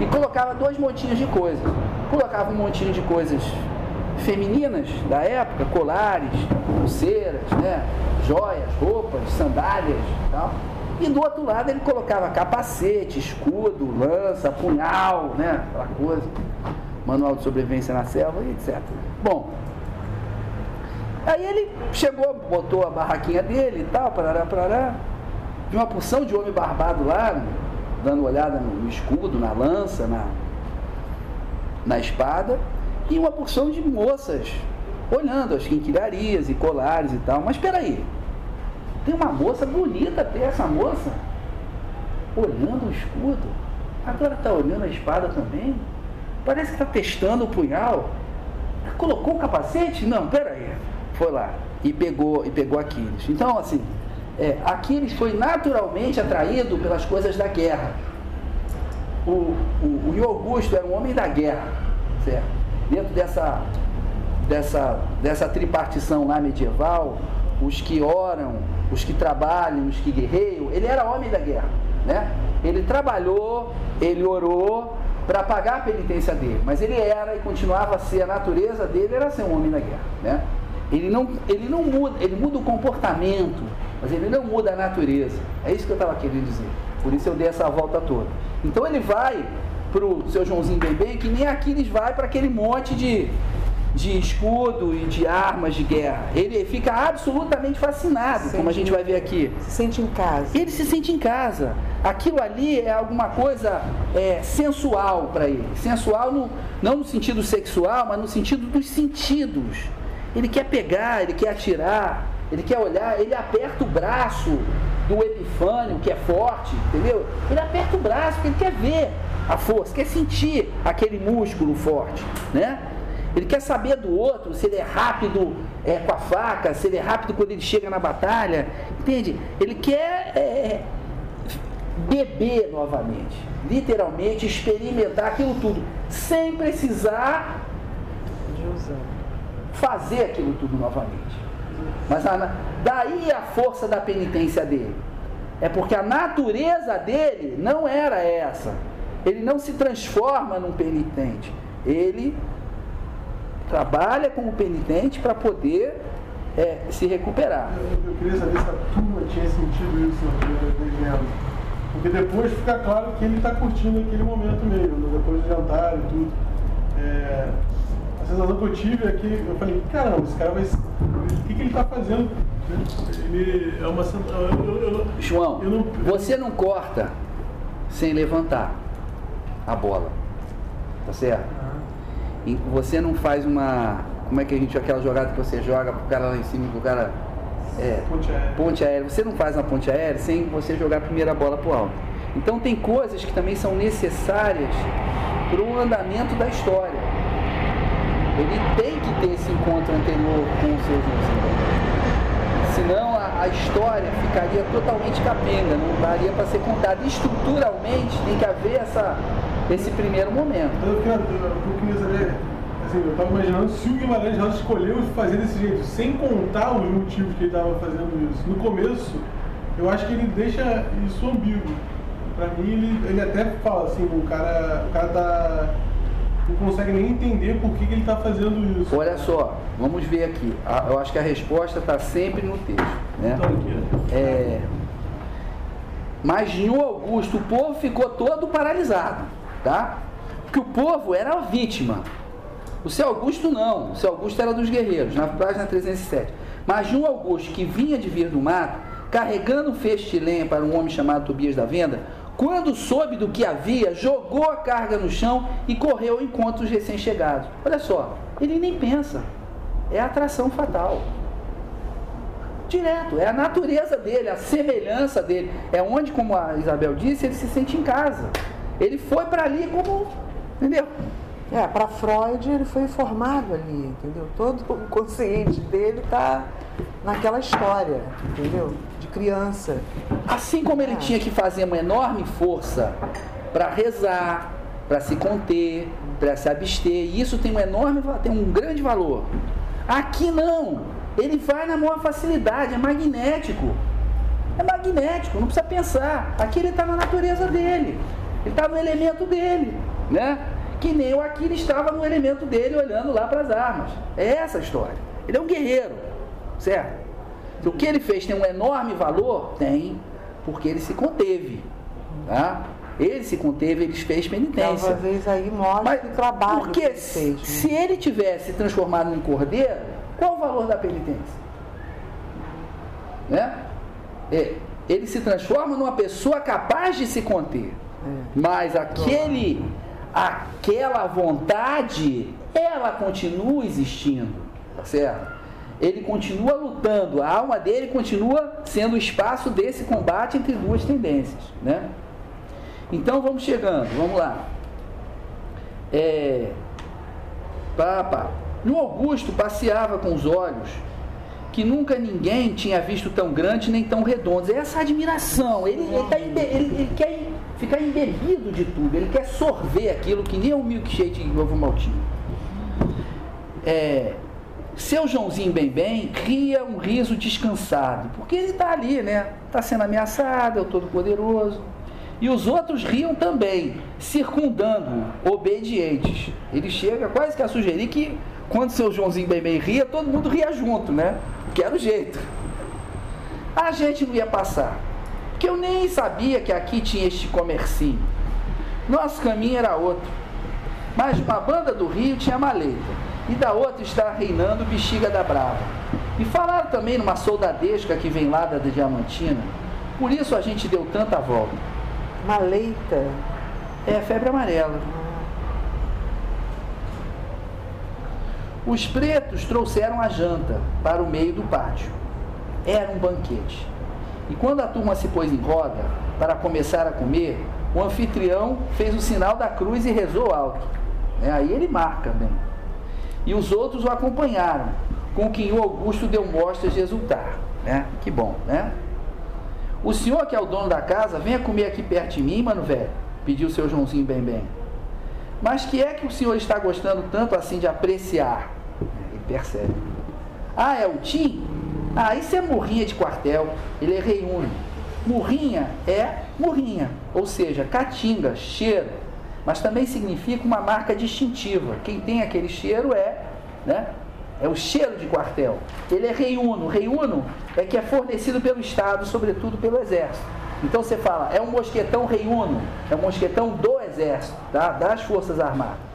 e colocava dois montinhos de coisas. Colocava um montinho de coisas femininas da época, colares, pulseiras, né, joias, roupas, sandálias e tal. E do outro lado ele colocava capacete, escudo, lança, punhal, né, aquela coisa, manual de sobrevivência na selva etc. Bom, aí ele chegou, botou a barraquinha dele e tal, parará, parará, viu uma porção de homem barbado lá, dando olhada no escudo, na lança, na, na espada, e uma porção de moças olhando as quinquilharias e colares e tal. Mas espera aí, tem uma moça bonita até essa moça, olhando o escudo. Agora está olhando a espada também. Parece que está testando o punhal. Colocou o capacete? Não, espera aí. Foi lá e pegou e pegou Aquiles. Então, assim, é, Aquiles foi naturalmente atraído pelas coisas da guerra. O, o, o Augusto era um homem da guerra, certo? dentro dessa, dessa, dessa tripartição lá medieval, os que oram, os que trabalham, os que guerreiam, ele era homem da guerra. Né? Ele trabalhou, ele orou para pagar a penitência dele, mas ele era e continuava a ser, a natureza dele era ser um homem da guerra. Né? Ele, não, ele não muda, ele muda o comportamento, mas ele não muda a natureza. É isso que eu estava querendo dizer. Por isso eu dei essa volta toda. Então ele vai para o seu Joãozinho Bebê, que nem Aquiles vai para aquele monte de, de escudo e de armas de guerra. Ele fica absolutamente fascinado, sente, como a gente vai ver aqui. Se sente em casa. Ele se sente em casa. Aquilo ali é alguma coisa é, sensual para ele. Sensual no, não no sentido sexual, mas no sentido dos sentidos. Ele quer pegar, ele quer atirar, ele quer olhar, ele aperta o braço do Epifânio, que é forte, entendeu? Ele aperta o braço porque ele quer ver a força, quer sentir aquele músculo forte, né? Ele quer saber do outro, se ele é rápido é, com a faca, se ele é rápido quando ele chega na batalha, entende? Ele quer é, beber novamente, literalmente experimentar aquilo tudo, sem precisar fazer aquilo tudo novamente. Mas a, daí a força da penitência dele. É porque a natureza dele não era essa. Ele não se transforma num penitente. Ele trabalha como penitente para poder é, se recuperar. Eu, eu, queria saber se a turma tinha sentido isso devendo. Porque depois fica claro que ele está curtindo aquele momento mesmo, depois do jantar e tudo. É, sensação que eu tive é que eu falei, caramba, esse cara vai. O que, que ele está fazendo? Ele é uma. Eu, eu, João, não, você não corta sem levantar a bola. Tá certo? E você não faz uma. Como é que a gente. aquela jogada que você joga pro cara lá em cima, pro cara. É, ponte aérea. ponte aérea. Você não faz uma ponte aérea sem você jogar a primeira bola pro alto. Então tem coisas que também são necessárias para o andamento da história. Ele tem que ter esse encontro anterior com os seus Senão a, a história ficaria totalmente capenga, não daria para ser contada. Estruturalmente tem que haver essa, esse primeiro momento. Eu, quero, eu queria saber, assim, eu estava imaginando se o Guimarães Rosa escolheu fazer desse jeito, sem contar os motivos que ele estava fazendo isso. No começo, eu acho que ele deixa isso ambíguo. Para mim, ele, ele até fala assim, o cara, o cara tá não consegue nem entender por que, que ele está fazendo isso. Olha só, vamos ver aqui. Eu acho que a resposta está sempre no texto. Né? Então, aqui, é, mas em Augusto, o povo ficou todo paralisado, tá? Porque o povo era a vítima. O seu Augusto não, o seu Augusto era dos guerreiros, na página 307. Mas um Augusto que vinha de vir do mato, carregando um feixe de lenha para um homem chamado Tobias da Venda, quando soube do que havia, jogou a carga no chão e correu ao encontro dos recém-chegados. Olha só, ele nem pensa. É a atração fatal. Direto, é a natureza dele, a semelhança dele. É onde, como a Isabel disse, ele se sente em casa. Ele foi para ali como. Entendeu? É, para Freud ele foi formado ali, entendeu? Todo o consciente dele está naquela história, entendeu? Criança. Assim como ele é. tinha que fazer uma enorme força para rezar, para se conter, para se abster, e isso tem um enorme, tem um grande valor. Aqui não, ele vai na maior facilidade, é magnético. É magnético, não precisa pensar. Aqui ele está na natureza dele, ele está no elemento dele, né? Que nem o Aquiles estava no elemento dele olhando lá para as armas. É essa a história. Ele é um guerreiro, certo? O que ele fez tem um enorme valor? Tem, porque ele se conteve. Tá? Ele se conteve, ele fez penitência. Talvez aí mostra Mas, o trabalho porque que ele fez. Né? Se ele tivesse transformado em cordeiro, qual o valor da penitência? Né? É, ele se transforma numa pessoa capaz de se conter. É. Mas aquele, aquela vontade, ela continua existindo. Tá certo? Ele continua lutando, a alma dele continua sendo o espaço desse combate entre duas tendências. Né? Então vamos chegando, vamos lá. É, pá, No Augusto passeava com os olhos que nunca ninguém tinha visto tão grandes nem tão redondos. É essa admiração. Ele, ele, tá ele, ele, quer ficar embebido de tudo. Ele quer sorver aquilo que nem o milkshake de ovo maltinho. É, seu Joãozinho Bem Bem cria um riso descansado, porque ele está ali, né? Está sendo ameaçado, é o Todo-Poderoso. E os outros riam também, circundando, obedientes. Ele chega quase que a sugerir que quando seu Joãozinho Bem Bem ria, todo mundo ria junto, né? Que era o jeito. A gente não ia passar, porque eu nem sabia que aqui tinha este comercinho. Nosso caminho era outro. Mas uma banda do Rio tinha maleta e da outra está reinando Bexiga da Brava. E falaram também numa soldadesca que vem lá da Diamantina. Por isso a gente deu tanta volta. Maleita? É, febre amarela. Os pretos trouxeram a janta para o meio do pátio. Era um banquete. E quando a turma se pôs em roda para começar a comer, o anfitrião fez o sinal da cruz e rezou alto. É, aí ele marca bem e os outros o acompanharam, com quem o Augusto deu mostras de exultar. Né? Que bom, né? O senhor que é o dono da casa, venha comer aqui perto de mim, mano velho, pediu seu Joãozinho bem bem. Mas que é que o senhor está gostando tanto assim de apreciar? Ele percebe. Ah, é o Tim? Ah, isso é murrinha de quartel. Ele reúne. Murrinha é murrinha, ou seja, caatinga, cheiro mas também significa uma marca distintiva. Quem tem aquele cheiro é né? É o cheiro de quartel. Ele é rei uno. Rei uno é que é fornecido pelo Estado, sobretudo pelo Exército. Então você fala, é um mosquetão rei uno, é um mosquetão do Exército, tá? das Forças Armadas.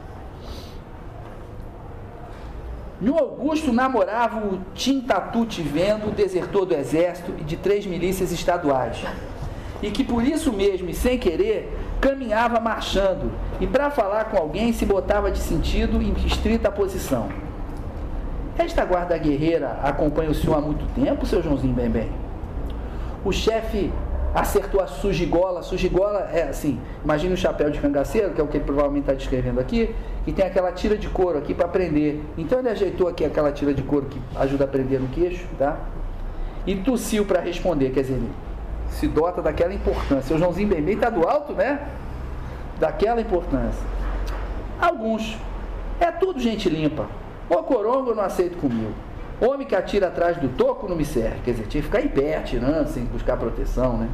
No Augusto namorava o Tim Tatu Tivendo, desertor do Exército e de três milícias estaduais. E que por isso mesmo, e sem querer, caminhava marchando e para falar com alguém se botava de sentido em estrita posição. Esta guarda guerreira acompanha o senhor há muito tempo, seu Joãozinho bem bem. O chefe acertou a sujigola. Sujigola é assim, imagine o chapéu de cangaceiro, que é o que ele provavelmente está descrevendo aqui, e tem aquela tira de couro aqui para prender. Então ele ajeitou aqui aquela tira de couro que ajuda a prender no queixo, tá? E tossiu para responder, quer dizer, ele se dota daquela importância. O Joãozinho bem bem está do alto, né? Daquela importância. Alguns. É tudo gente limpa. O corongo eu não aceito comigo. Homem que atira atrás do toco não me serve. Quer dizer, tinha que ficar em pé atirando, sem buscar proteção, né?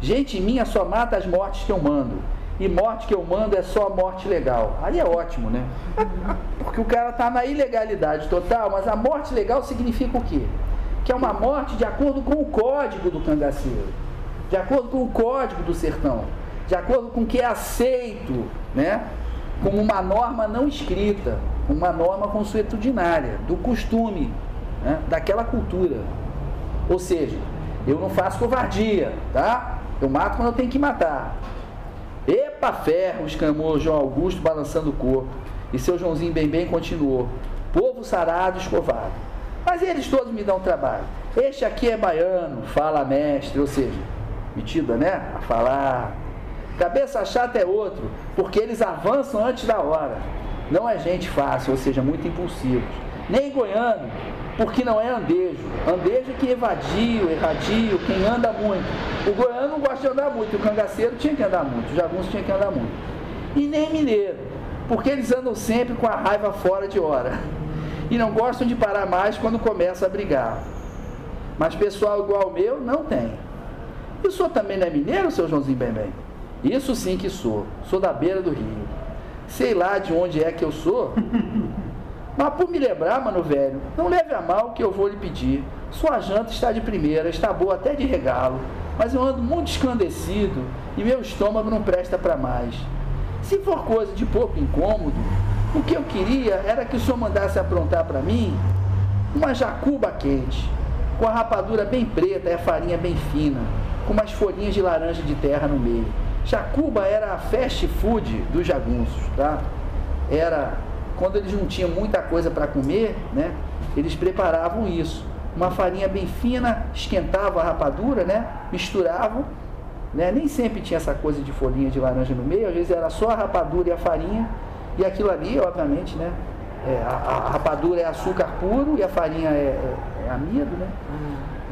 Gente minha só mata as mortes que eu mando. E morte que eu mando é só morte legal. Aí é ótimo, né? *laughs* Porque o cara tá na ilegalidade total, mas a morte legal significa o quê? Que é uma morte de acordo com o código do cangaceiro, de acordo com o código do sertão, de acordo com o que é aceito, né? Como uma norma não escrita, uma norma consuetudinária, do costume, né, daquela cultura. Ou seja, eu não faço covardia, tá? Eu mato quando eu tenho que matar. Epa ferro, exclamou João Augusto balançando o corpo. E seu Joãozinho bem bem continuou. Povo sarado, escovado. Mas eles todos me dão trabalho. Este aqui é baiano, fala mestre, ou seja, metida, né? A falar. Cabeça chata é outro, porque eles avançam antes da hora. Não é gente fácil, ou seja, muito impulsivos. Nem goiano, porque não é andejo. Andejo é que evadio, erradio, quem anda muito. O goiano não gosta de andar muito, o cangaceiro tinha que andar muito, o jagunço tinha que andar muito. E nem mineiro, porque eles andam sempre com a raiva fora de hora. E não gostam de parar mais quando começa a brigar. Mas pessoal igual ao meu não tem. E o senhor também não é mineiro, seu Joãozinho Bem Bem? Isso sim que sou. Sou da beira do rio. Sei lá de onde é que eu sou. *laughs* Mas por me lembrar, mano velho, não leve a mal o que eu vou lhe pedir. Sua janta está de primeira, está boa até de regalo, mas eu ando muito escandecido e meu estômago não presta para mais. Se for coisa de pouco incômodo, o que eu queria era que o senhor mandasse aprontar para mim uma jacuba quente, com a rapadura bem preta e a farinha bem fina, com umas folhinhas de laranja de terra no meio. Jacuba era a fast food dos jagunços, tá? Era quando eles não tinham muita coisa para comer, né, eles preparavam isso. Uma farinha bem fina, esquentava a rapadura, né, misturavam, né, nem sempre tinha essa coisa de folhinha de laranja no meio, às vezes era só a rapadura e a farinha, e aquilo ali, obviamente, né, é, a, a, rapadura é açúcar puro e a farinha é, é, é amido, né,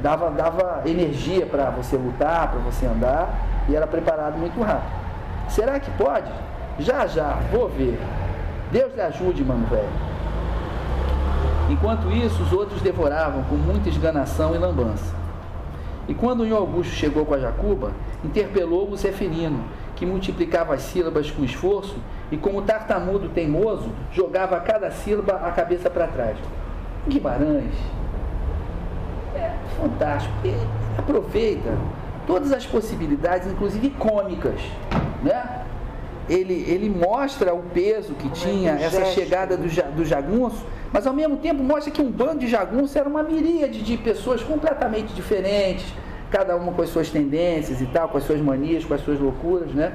dava, dava energia para você lutar, para você andar, e era preparado muito rápido. Será que pode? Já já, vou ver. Deus lhe ajude, mano velho. Enquanto isso, os outros devoravam com muita esganação e lambança. E quando o Augusto chegou com a Jacuba, interpelou o Zeferino, que multiplicava as sílabas com esforço e, como tartamudo teimoso, jogava cada sílaba a cabeça para trás. Guimarães, é fantástico. Ele aproveita todas as possibilidades, inclusive cômicas, né? ele, ele mostra o peso que tinha é essa chegada do, do jagunço, mas ao mesmo tempo mostra que um bando de jagunços era uma miríade de pessoas completamente diferentes, cada uma com as suas tendências e tal, com as suas manias, com as suas loucuras, né?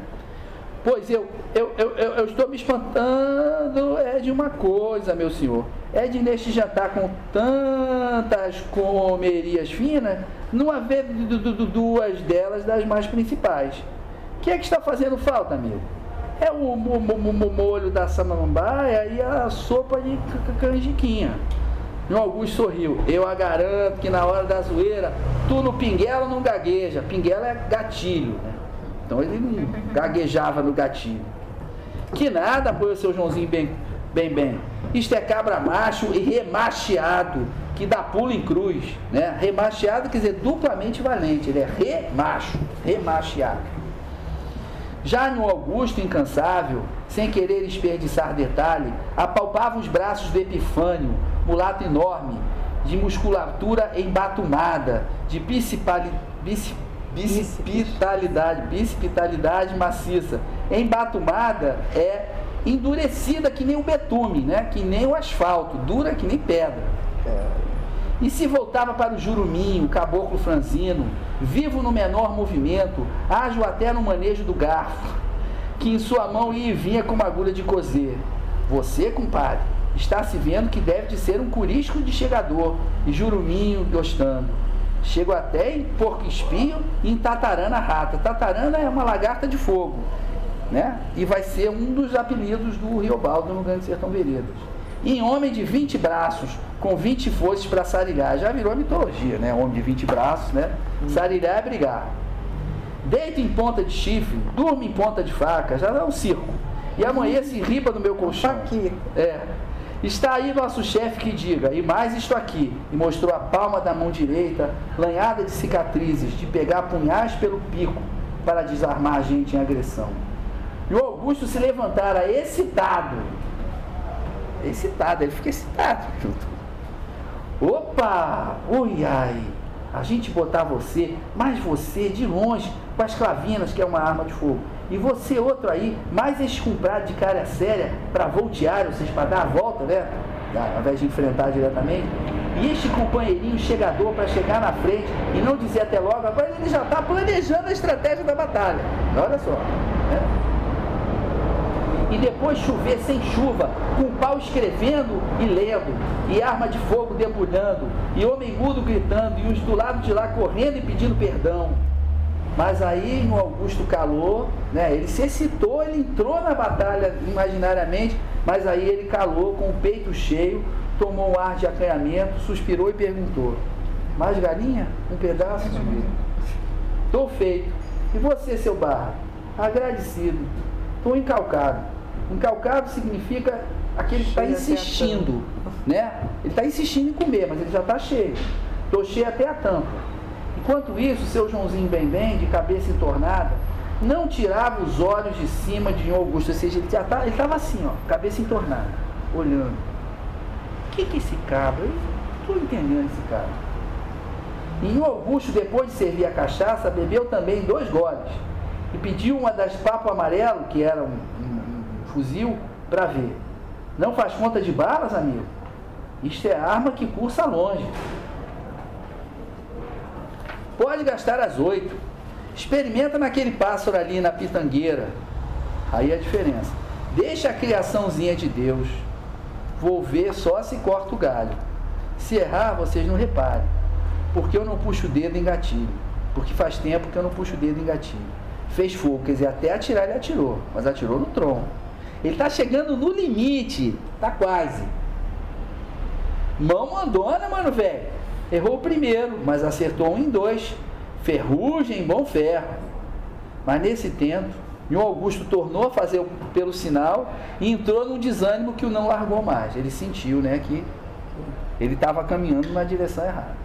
Pois eu, eu, eu, eu, estou me espantando é de uma coisa, meu senhor, é de neste jantar com tantas comerias finas, não haver duas delas das mais principais. O que é que está fazendo falta, amigo? é o, molho da samambaia e a sopa de canjiquinha. João Augusto sorriu. Eu a garanto que na hora da zoeira, tu no pinguela não gagueja. Pinguela é gatilho. Né? Então ele não gaguejava no gatilho. Que nada, foi o seu Joãozinho bem, bem, bem. Isto é cabra macho e remacheado, que dá pulo em cruz. Né? Remacheado quer dizer duplamente valente. Ele é remacho, remacheado. Já no Augusto incansável, sem querer desperdiçar detalhe, apalpava os braços do Epifânio, mulato enorme, de musculatura embatumada, de bicipali, bicipitalidade, bicipitalidade maciça. Embatumada é endurecida que nem o betume, né? que nem o asfalto, dura que nem pedra. E se voltava para o juruminho, o caboclo franzino, vivo no menor movimento, ágil até no manejo do garfo, que em sua mão ia e vinha com uma agulha de cozer. Você, compadre, está se vendo que deve de ser um curisco de chegador, e juruminho gostando. Chego até em porco espinho e em tatarana rata. Tatarana é uma lagarta de fogo, né? E vai ser um dos apelidos do Riobaldo no Grande Sertão Veredas. Em homem de 20 braços, com 20 foices para sarilhar. Já virou mitologia, né? Homem de 20 braços, né? Sarilhar é brigar. Deito em ponta de chifre, durmo em ponta de faca, já é um circo. E amanhã se riba no meu colchão. Aqui. É. Está aí nosso chefe que diga, e mais isto aqui, e mostrou a palma da mão direita, lanhada de cicatrizes, de pegar punhais pelo pico para desarmar a gente em agressão. E o Augusto se levantara excitado. Excitado, ele fica excitado. Opa! Ui, ai! A gente botar você, mais você de longe, com as clavinas, que é uma arma de fogo. E você, outro aí, mais escumbrado de cara séria, para voltear, ou seja, para dar a volta, né? Ao invés de enfrentar diretamente. E este companheirinho chegador para chegar na frente e não dizer até logo, agora ele já está planejando a estratégia da batalha. Olha só. Né? e depois chover sem chuva, com pau escrevendo e lendo, e arma de fogo debulhando, e homem mudo gritando, e os do lado de lá correndo e pedindo perdão. Mas aí no Augusto calou, né, ele se excitou, ele entrou na batalha imaginariamente, mas aí ele calou com o peito cheio, tomou um ar de acanhamento, suspirou e perguntou: Mais galinha? Um pedaço de mim. Estou feito. E você, seu barra? Agradecido. Estou encalcado. Encalcado significa aquele que está insistindo, né? Ele está insistindo em comer, mas ele já está cheio. Estou cheio até a tampa. Enquanto isso, seu Joãozinho bem bem, de cabeça entornada, não tirava os olhos de cima de Augusto, ou seja, ele tá, estava assim, ó, cabeça entornada, olhando. O que que esse cabra? Estou entendendo esse cabra. E Augusto, depois de servir a cachaça, bebeu também dois goles e pediu uma das papo amarelo, que era um, um fuzil para ver. Não faz conta de balas, amigo? Isto é arma que cursa longe. Pode gastar as oito. Experimenta naquele pássaro ali na pitangueira. Aí é a diferença. Deixa a criaçãozinha de Deus. Vou ver só se corta o galho. Se errar, vocês não reparem. Porque eu não puxo o dedo em gatilho. Porque faz tempo que eu não puxo o dedo em gatilho. Fez fogo, quer dizer, até atirar ele atirou, mas atirou no tronco. Ele está chegando no limite. Está quase. Mão mandona, mano, velho. Errou o primeiro, mas acertou um em dois. Ferrugem, bom ferro. Mas nesse tempo, o Augusto tornou a fazer pelo sinal e entrou num desânimo que o não largou mais. Ele sentiu, né, que ele estava caminhando na direção errada.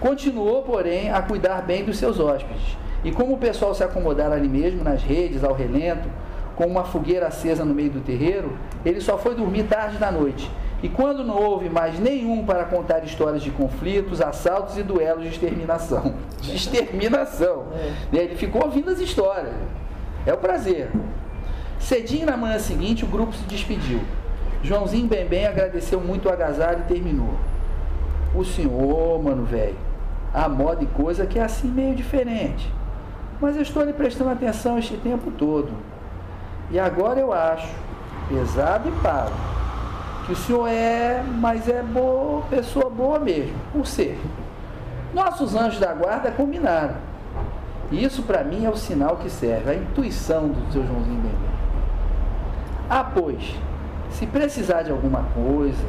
Continuou, porém, a cuidar bem dos seus hóspedes. E como o pessoal se acomodara ali mesmo, nas redes, ao relento, com uma fogueira acesa no meio do terreiro, ele só foi dormir tarde da noite. E quando não houve mais nenhum para contar histórias de conflitos, assaltos e duelos de exterminação. *laughs* De exterminação. É. Ele ficou ouvindo as histórias. É o prazer. Cedinho na manhã seguinte, o grupo se despediu. Joãozinho bem bem agradeceu muito o agasalho e terminou. O senhor, mano velho, a moda e coisa que é assim meio diferente. Mas eu estou lhe prestando atenção este tempo todo. E agora eu acho, pesado e pago, o senhor é, mas é boa, pessoa boa mesmo, por ser. Nossos anjos da guarda combinaram. E isso para mim é o sinal que serve, a intuição do seu Joãozinho Bebê. Ah, pois, se precisar de alguma coisa,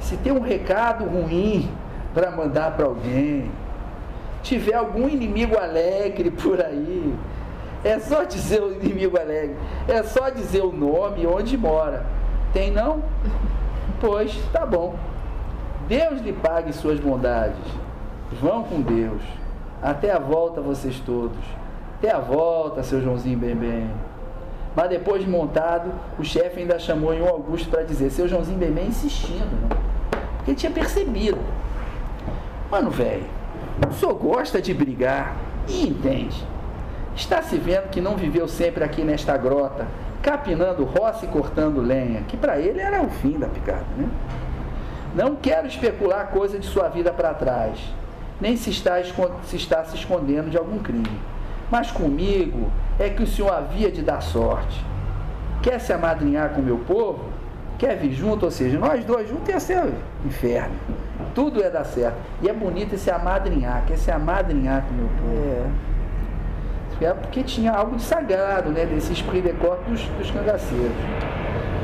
se tem um recado ruim para mandar para alguém, tiver algum inimigo alegre por aí, é só dizer o inimigo alegre. É só dizer o nome e onde mora. Tem não? Pois, tá bom. Deus lhe pague suas bondades. Vão com Deus. Até a volta vocês todos. Até a volta, seu Joãozinho bem bem. Mas depois de montado, o chefe ainda chamou em um Augusto para dizer, seu Joãozinho bem bem insistindo, né? Porque tinha percebido. Mano, velho, senhor gosta de brigar e entende. Está se vendo que não viveu sempre aqui nesta grota, capinando roça e cortando lenha, que para ele era o fim da picada, né? Não quero especular coisa de sua vida para trás, nem se está, se está se escondendo de algum crime. Mas comigo é que o senhor havia de dar sorte. Quer se amadrinhar com o meu povo? Quer vir junto? Ou seja, nós dois juntos ia ser inferno. Tudo ia dar certo. E é bonito esse amadrinhar, quer se amadrinhar com o meu povo. É. é porque tinha algo de sagrado, né? Desses predecor dos, dos cangaceiros.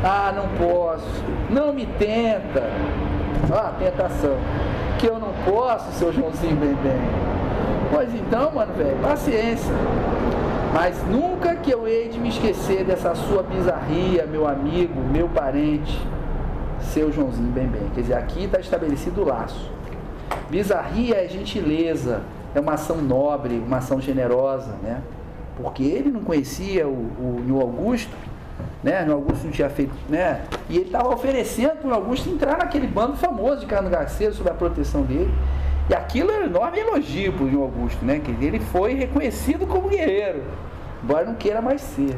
Ah, não posso. Não me tenta. Ah, tentação. Que eu não posso, seu Joãozinho bem bem. Pois então, mano, velho, paciência. Mas nunca que eu hei de me esquecer dessa sua bizarria, meu amigo, meu parente, seu Joãozinho bem bem. Quer dizer, aqui está estabelecido o laço. Bizarria é gentileza, é uma ação nobre, uma ação generosa, né? Porque ele não conhecia o, o, Augusto, né? No Augusto não tinha feito, né? E ele estava oferecendo para o Augusto entrar naquele bando famoso de carnagaceiro sob a proteção dele. E aquilo é um enorme elogio para o Augusto, né? Que ele foi reconhecido como guerreiro, embora não queira mais ser.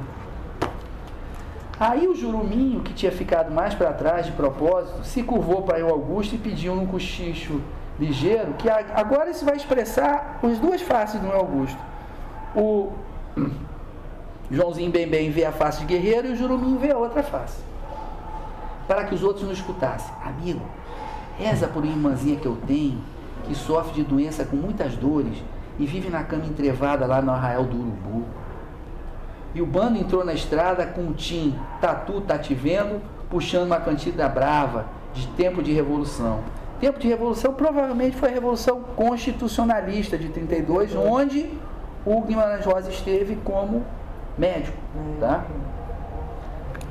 Aí o Juruminho, que tinha ficado mais para trás de propósito, se curvou para o Augusto e pediu num cochicho ligeiro, que agora isso vai expressar as duas faces do Augusto. O Joãozinho bem bem vê a face de guerreiro e o Juruminho vê a outra face. Para que os outros não escutassem. Amigo, reza por uma irmãzinha que eu tenho, que sofre de doença com muitas dores e vive na cama entrevada lá no arraial do Urubu. E o bando entrou na estrada com o Tim, Tatu, tá te vendo, puxando uma cantiga brava, de tempo de revolução. Tempo de revolução provavelmente foi a revolução constitucionalista de 32, onde o Guimarães Rosa esteve como médico, tá?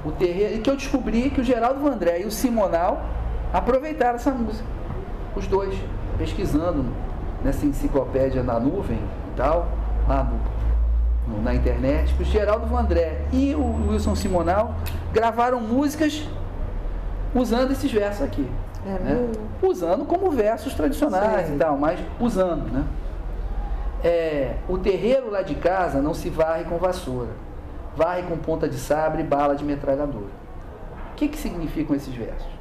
O terreiro, e que eu descobri que o Geraldo Vandré e o Simonal aproveitaram essa música, os dois, pesquisando nessa enciclopédia na nuvem e tal, lá no, na internet, o Geraldo Vandré e o Wilson Simonal gravaram músicas usando esses versos aqui. É né? Usando como versos tradicionais Sim. e tal, mas usando, né? é, o terreiro lá de casa não se varre com vassoura, varre com ponta de sabre e bala de metralhadora. O que, que significam esses versos?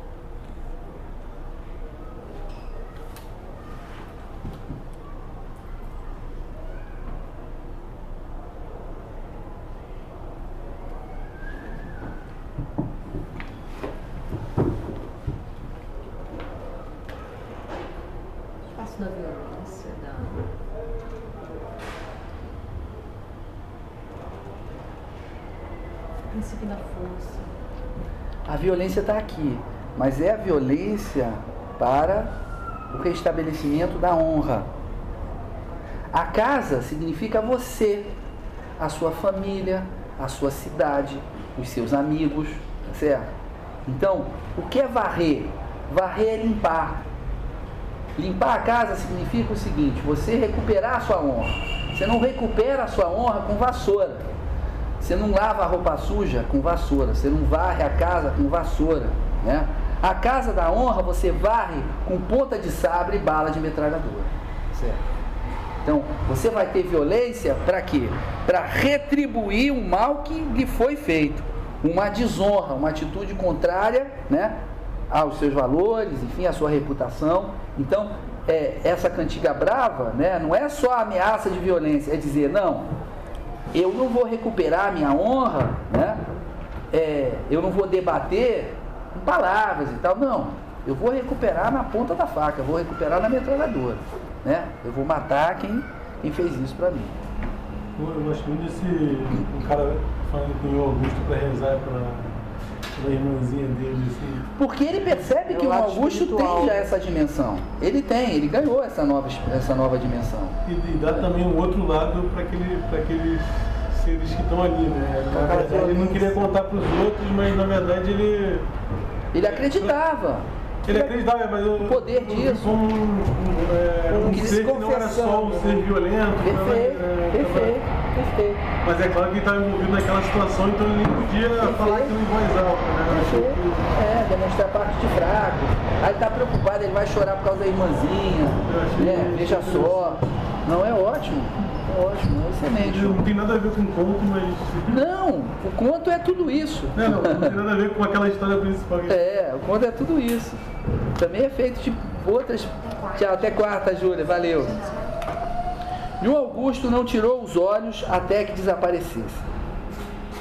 Violência está aqui, mas é a violência para o restabelecimento da honra. A casa significa você, a sua família, a sua cidade, os seus amigos, tá certo? Então, o que é varrer? Varrer é limpar. Limpar a casa significa o seguinte: você recuperar a sua honra. Você não recupera a sua honra com vassoura. Você não lava a roupa suja com vassoura, você não varre a casa com vassoura, né? A casa da honra você varre com ponta de sabre e bala de metralhadora, certo? Então, você vai ter violência para quê? Para retribuir o mal que lhe foi feito. Uma desonra, uma atitude contrária, né? Aos seus valores, enfim, à sua reputação. Então, é, essa cantiga brava, né? Não é só ameaça de violência, é dizer, não, eu não vou recuperar minha honra, né? É, eu não vou debater com palavras e tal, não. Eu vou recuperar na ponta da faca, eu vou recuperar na metralhadora, né? Eu vou matar quem, quem fez isso para mim. Eu gosto muito desse um cara falando com o Augusto para rezar para a irmãzinha dele, assim. Porque ele percebe que o Augusto tem já essa dimensão. Ele tem, ele ganhou essa nova, essa nova dimensão. E, e dá também um outro lado para aquele, aqueles seres que estão ali, né? Na verdade, ele não queria contar para os outros, mas na verdade ele. Ele acreditava. Ele acreditava, mas o poder disso. Um, um, é, um, um ser que não era só um ser violento. Perfeito, é, perfeito. Mas é claro que ele estava envolvido naquela situação, então ele nem podia falar aquilo em voz alta, né? É, demonstrar parte de fraco. Aí tá preocupado, ele vai chorar por causa da irmãzinha. Né? Veja só. Não, é ótimo. É ótimo, é excelente. Não tem nada a ver com o conto, mas. Não, o conto é tudo isso. Não, não, não tem nada a ver com aquela história principal. É, o conto é tudo isso. Também é feito de outras. Tchau, até quarta, Júlia, valeu. E o Augusto não tirou os olhos até que desaparecesse.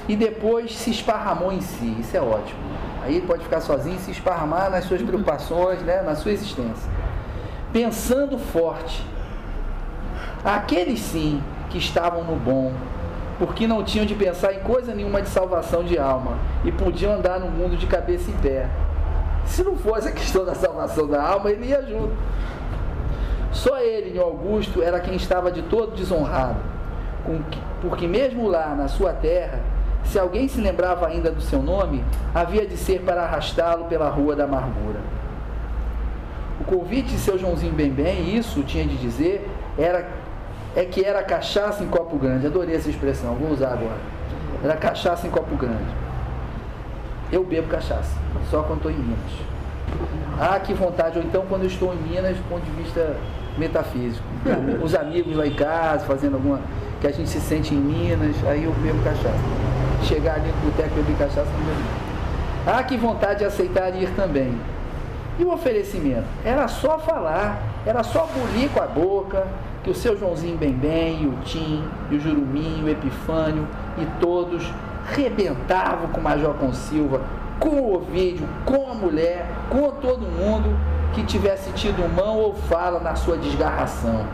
E depois se esparramou em si. Isso é ótimo. Aí pode ficar sozinho e se esparramar nas suas preocupações, né, na sua existência. Pensando forte. Aqueles sim que estavam no bom, porque não tinham de pensar em coisa nenhuma de salvação de alma e podiam andar no mundo de cabeça em pé. Se não fosse a questão da salvação da alma, ele ia junto. Só ele, o Augusto, era quem estava de todo desonrado, porque mesmo lá na sua terra, se alguém se lembrava ainda do seu nome, havia de ser para arrastá-lo pela rua da amargura. O convite de seu Joãozinho Bem Bem, isso tinha de dizer, era, é que era cachaça em copo grande. Adorei essa expressão, vou usar agora. Era cachaça em copo grande. Eu bebo cachaça, só quando estou em Minas. Ah, que vontade, ou então quando eu estou em Minas, do ponto de vista metafísico. Os amigos lá em casa, fazendo alguma. que a gente se sente em Minas, aí eu bebo cachaça. Chegar ali no boteco beber cachaça, não bebo. Ah, que vontade de aceitar ir também. E o oferecimento? Era só falar, era só bulir com a boca, que o seu Joãozinho Bem Bem, o Tim, e o Juruminho, o Epifânio e todos rebentavam com o Major Consilva, com o Ovídio, com a mulher, com todo mundo que tivesse tido mão ou fala na sua desgarração.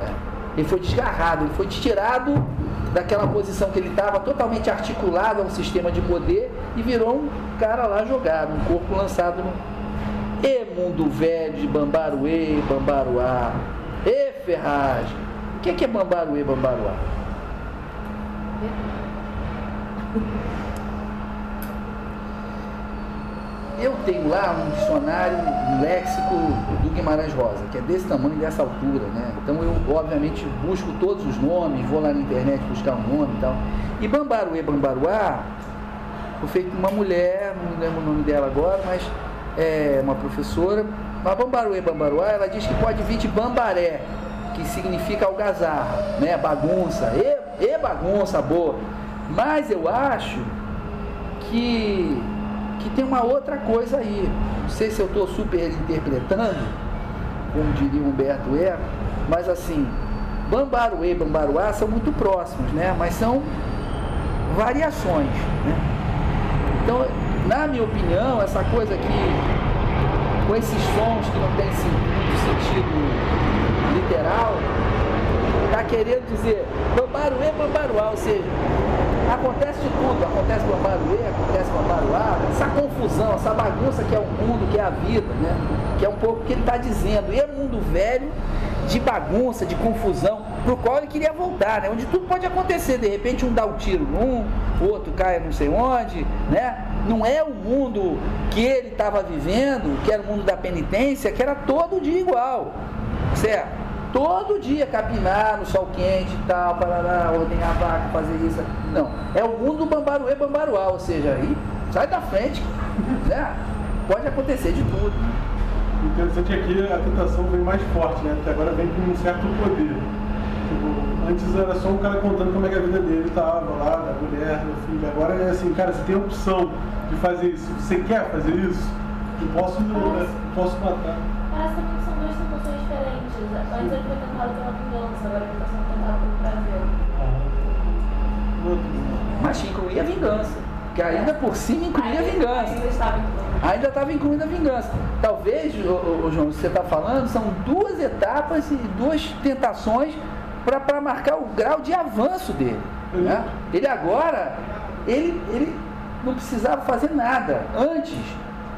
Né? Ele foi desgarrado, ele foi tirado daquela posição que ele estava, totalmente articulado a um sistema de poder e virou um cara lá jogado, um corpo lançado no. E mundo velho de Bambaruê, Bambaruá. E ferragem. O que é, que é Bambaruê, Bambaruá? *laughs* Eu tenho lá um dicionário, um léxico do Guimarães Rosa, que é desse tamanho, dessa altura, né? Então eu, obviamente, busco todos os nomes, vou lá na internet buscar um nome e tal. E Bambaruê, Bambaruá, foi feito uma mulher, não lembro o nome dela agora, mas é uma professora. Mas Bambaruê, Bambaruá, ela diz que pode vir de Bambaré, que significa algazarra, né? Bagunça, e, e bagunça boa. Mas eu acho que que tem uma outra coisa aí. Não sei se eu estou super interpretando, como diria Humberto Eco, mas assim, Bambaruê e Bambaruá são muito próximos, né? Mas são variações, né? Então, na minha opinião, essa coisa aqui, com esses sons que não tem sentido literal, está querendo dizer Bambaruê, Bambaruá, ou seja, acontece de tudo, acontece Bambaruê, acontece Bambaruá, essa confusão, essa bagunça que é o mundo, que é a vida, né? Que é um pouco o que ele está dizendo. E é mundo velho de bagunça, de confusão, para o qual ele queria voltar, né? Onde tudo pode acontecer, de repente um dá um tiro num, o outro cai não sei onde, né? Não é o mundo que ele estava vivendo, que era o mundo da penitência, que era todo dia igual, certo? Todo dia capinar no sol quente e tal, parará, ordenhar a vaca, fazer isso. Não, é o mundo do bambaruê, bambaruá, ou seja, aí sai da frente, né? Pode acontecer de tudo. O interessante é que a tentação vem mais forte, né? Porque agora vem com um certo poder. Tipo, antes era só um cara contando como é que a vida dele estava lá, da mulher, do filho. Agora é assim, cara, você tem a opção de fazer isso. Você quer fazer isso? Eu posso, eu posso matar. Parece que são duas situações diferentes. Antes ele foi tentado pela vingança, agora ele está sendo tentado pelo prazer. Mas incluía a vingança. Que ainda por cima incluía a vingança. Ainda estava incluindo. Ainda estava incluindo a vingança. Talvez, ô, ô, João, você está falando, são duas etapas e duas tentações para marcar o grau de avanço dele. Né? Ele agora, ele, ele não precisava fazer nada. Antes,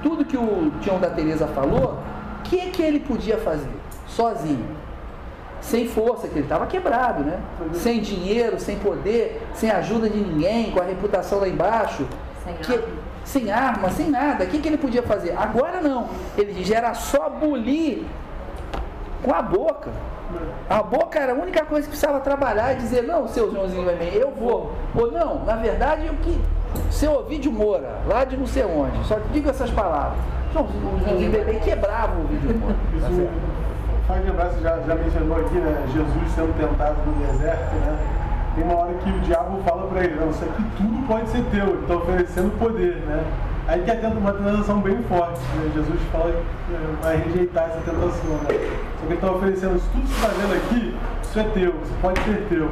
tudo que o Tião da Teresa falou, o que, que ele podia fazer? Sozinho sem força, que ele estava quebrado, né? Sem dinheiro, sem poder, sem ajuda de ninguém, com a reputação lá embaixo. Sem que, arma. sem arma, sem nada. O que, que ele podia fazer? Agora não. Ele diz, era só bulir com a boca. A boca era a única coisa que precisava trabalhar e dizer, não, seu Joãozinho vai bem, eu vou. Ou não, na verdade, o que. Seu Ovidio Moura, lá de não sei onde, só que diga essas palavras. O Joãozinho Bebê quebrava o Ovidio Moura. Tá Isso faz lembrar, você já, já mencionou aqui, né? Jesus sendo tentado no deserto, né? Tem uma hora que o diabo fala para ele, não, isso aqui tudo pode ser teu, ele está oferecendo poder, né? Aí que é uma tentação bem forte, né? Jesus fala que é, vai rejeitar essa tentação, né? Só que ele está oferecendo, isso tudo que você está vendo aqui, isso é teu, isso pode ser teu.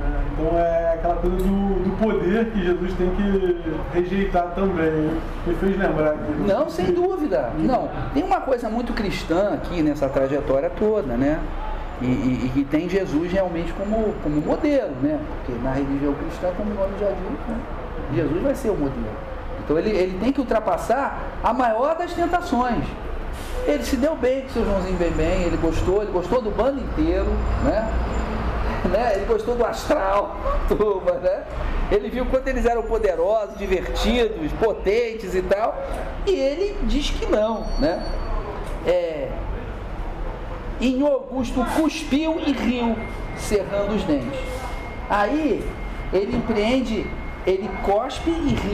Né? Então é aquela coisa do, do, poder que Jesus tem que rejeitar também. Me fez lembrar aqui. Não, sem dúvida. Não, tem uma coisa muito cristã aqui nessa trajetória toda, né? E, e, e, tem Jesus realmente como, como modelo, né? Porque na religião cristã, como o nome já diz, né? Jesus vai ser o modelo. Então ele, ele tem que ultrapassar a maior das tentações. Ele se deu bem com o seu Joãozinho bem bem, ele gostou, ele gostou do bando inteiro, né? Né? Ele gostou do astral, *laughs* turma, né? Ele viu quanto eles eram poderosos, divertidos, potentes e tal. E ele diz que não, né? É, em Augusto cuspiu e riu, cerrando os dentes. Aí ele empreende, ele cospe e ri.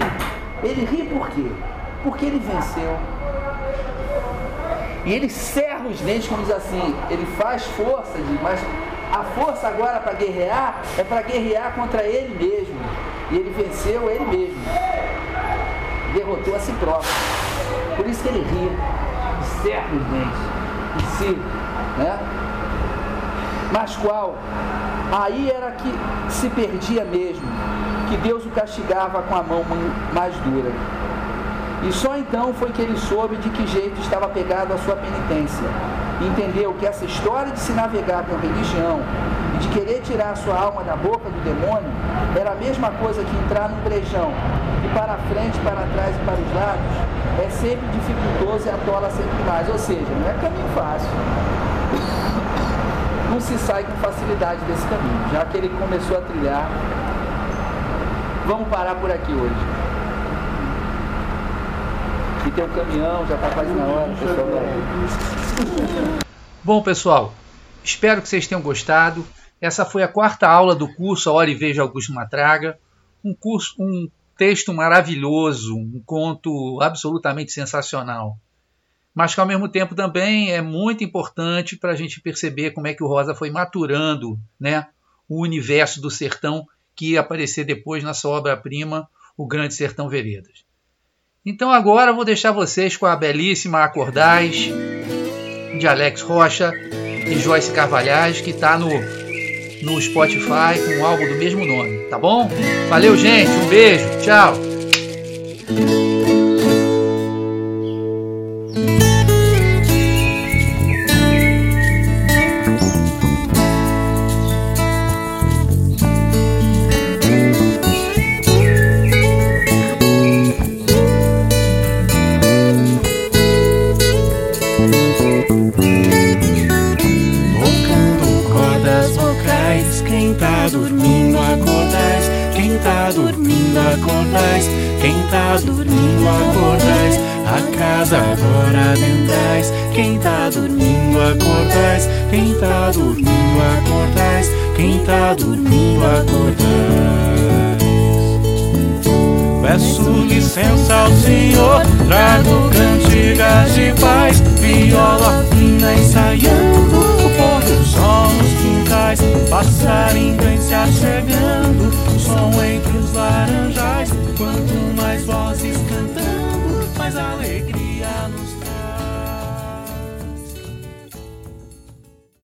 Ele ri por quê? Porque ele venceu. E ele cerra os dentes, como diz assim, ele faz força, mas a força agora para guerrear é para guerrear contra ele mesmo. E ele venceu ele mesmo. Derrotou a si próprio. Por isso que ele ri, cerra os dentes. E si, né? Mas qual? Aí era que se perdia mesmo que Deus o castigava com a mão mais dura. E só então foi que ele soube de que jeito estava pegado a sua penitência. E entendeu que essa história de se navegar com religião e de querer tirar a sua alma da boca do demônio era a mesma coisa que entrar num brejão, que para frente, para trás e para os lados é sempre dificultoso e atola sempre mais. Ou seja, não é caminho fácil. Não se sai com facilidade desse caminho, já que ele começou a trilhar Vamos parar por aqui hoje. E tem um caminhão, já está quase na hora, pessoal. Bom, pessoal, espero que vocês tenham gostado. Essa foi a quarta aula do curso A Hora e Veja Augusto Matraga. Um curso, um texto maravilhoso, um conto absolutamente sensacional. Mas que ao mesmo tempo também é muito importante para a gente perceber como é que o Rosa foi maturando né, o universo do sertão que ia aparecer depois na sua obra-prima, O Grande Sertão Veredas. Então agora vou deixar vocês com a belíssima Acordais, de Alex Rocha e Joyce Carvalhais, que está no, no Spotify com um álbum do mesmo nome, tá bom? Valeu, gente, um beijo, tchau! Quem tá dormindo acordais, quem tá dormindo acordais. Peço licença ao Senhor, trago cantigas de paz, viola fina ensaiando, o pôr do sol nos quintais, passarinho vem se achegando, o som entre os laranjais, quanto mais vozes cantando, mais alegria.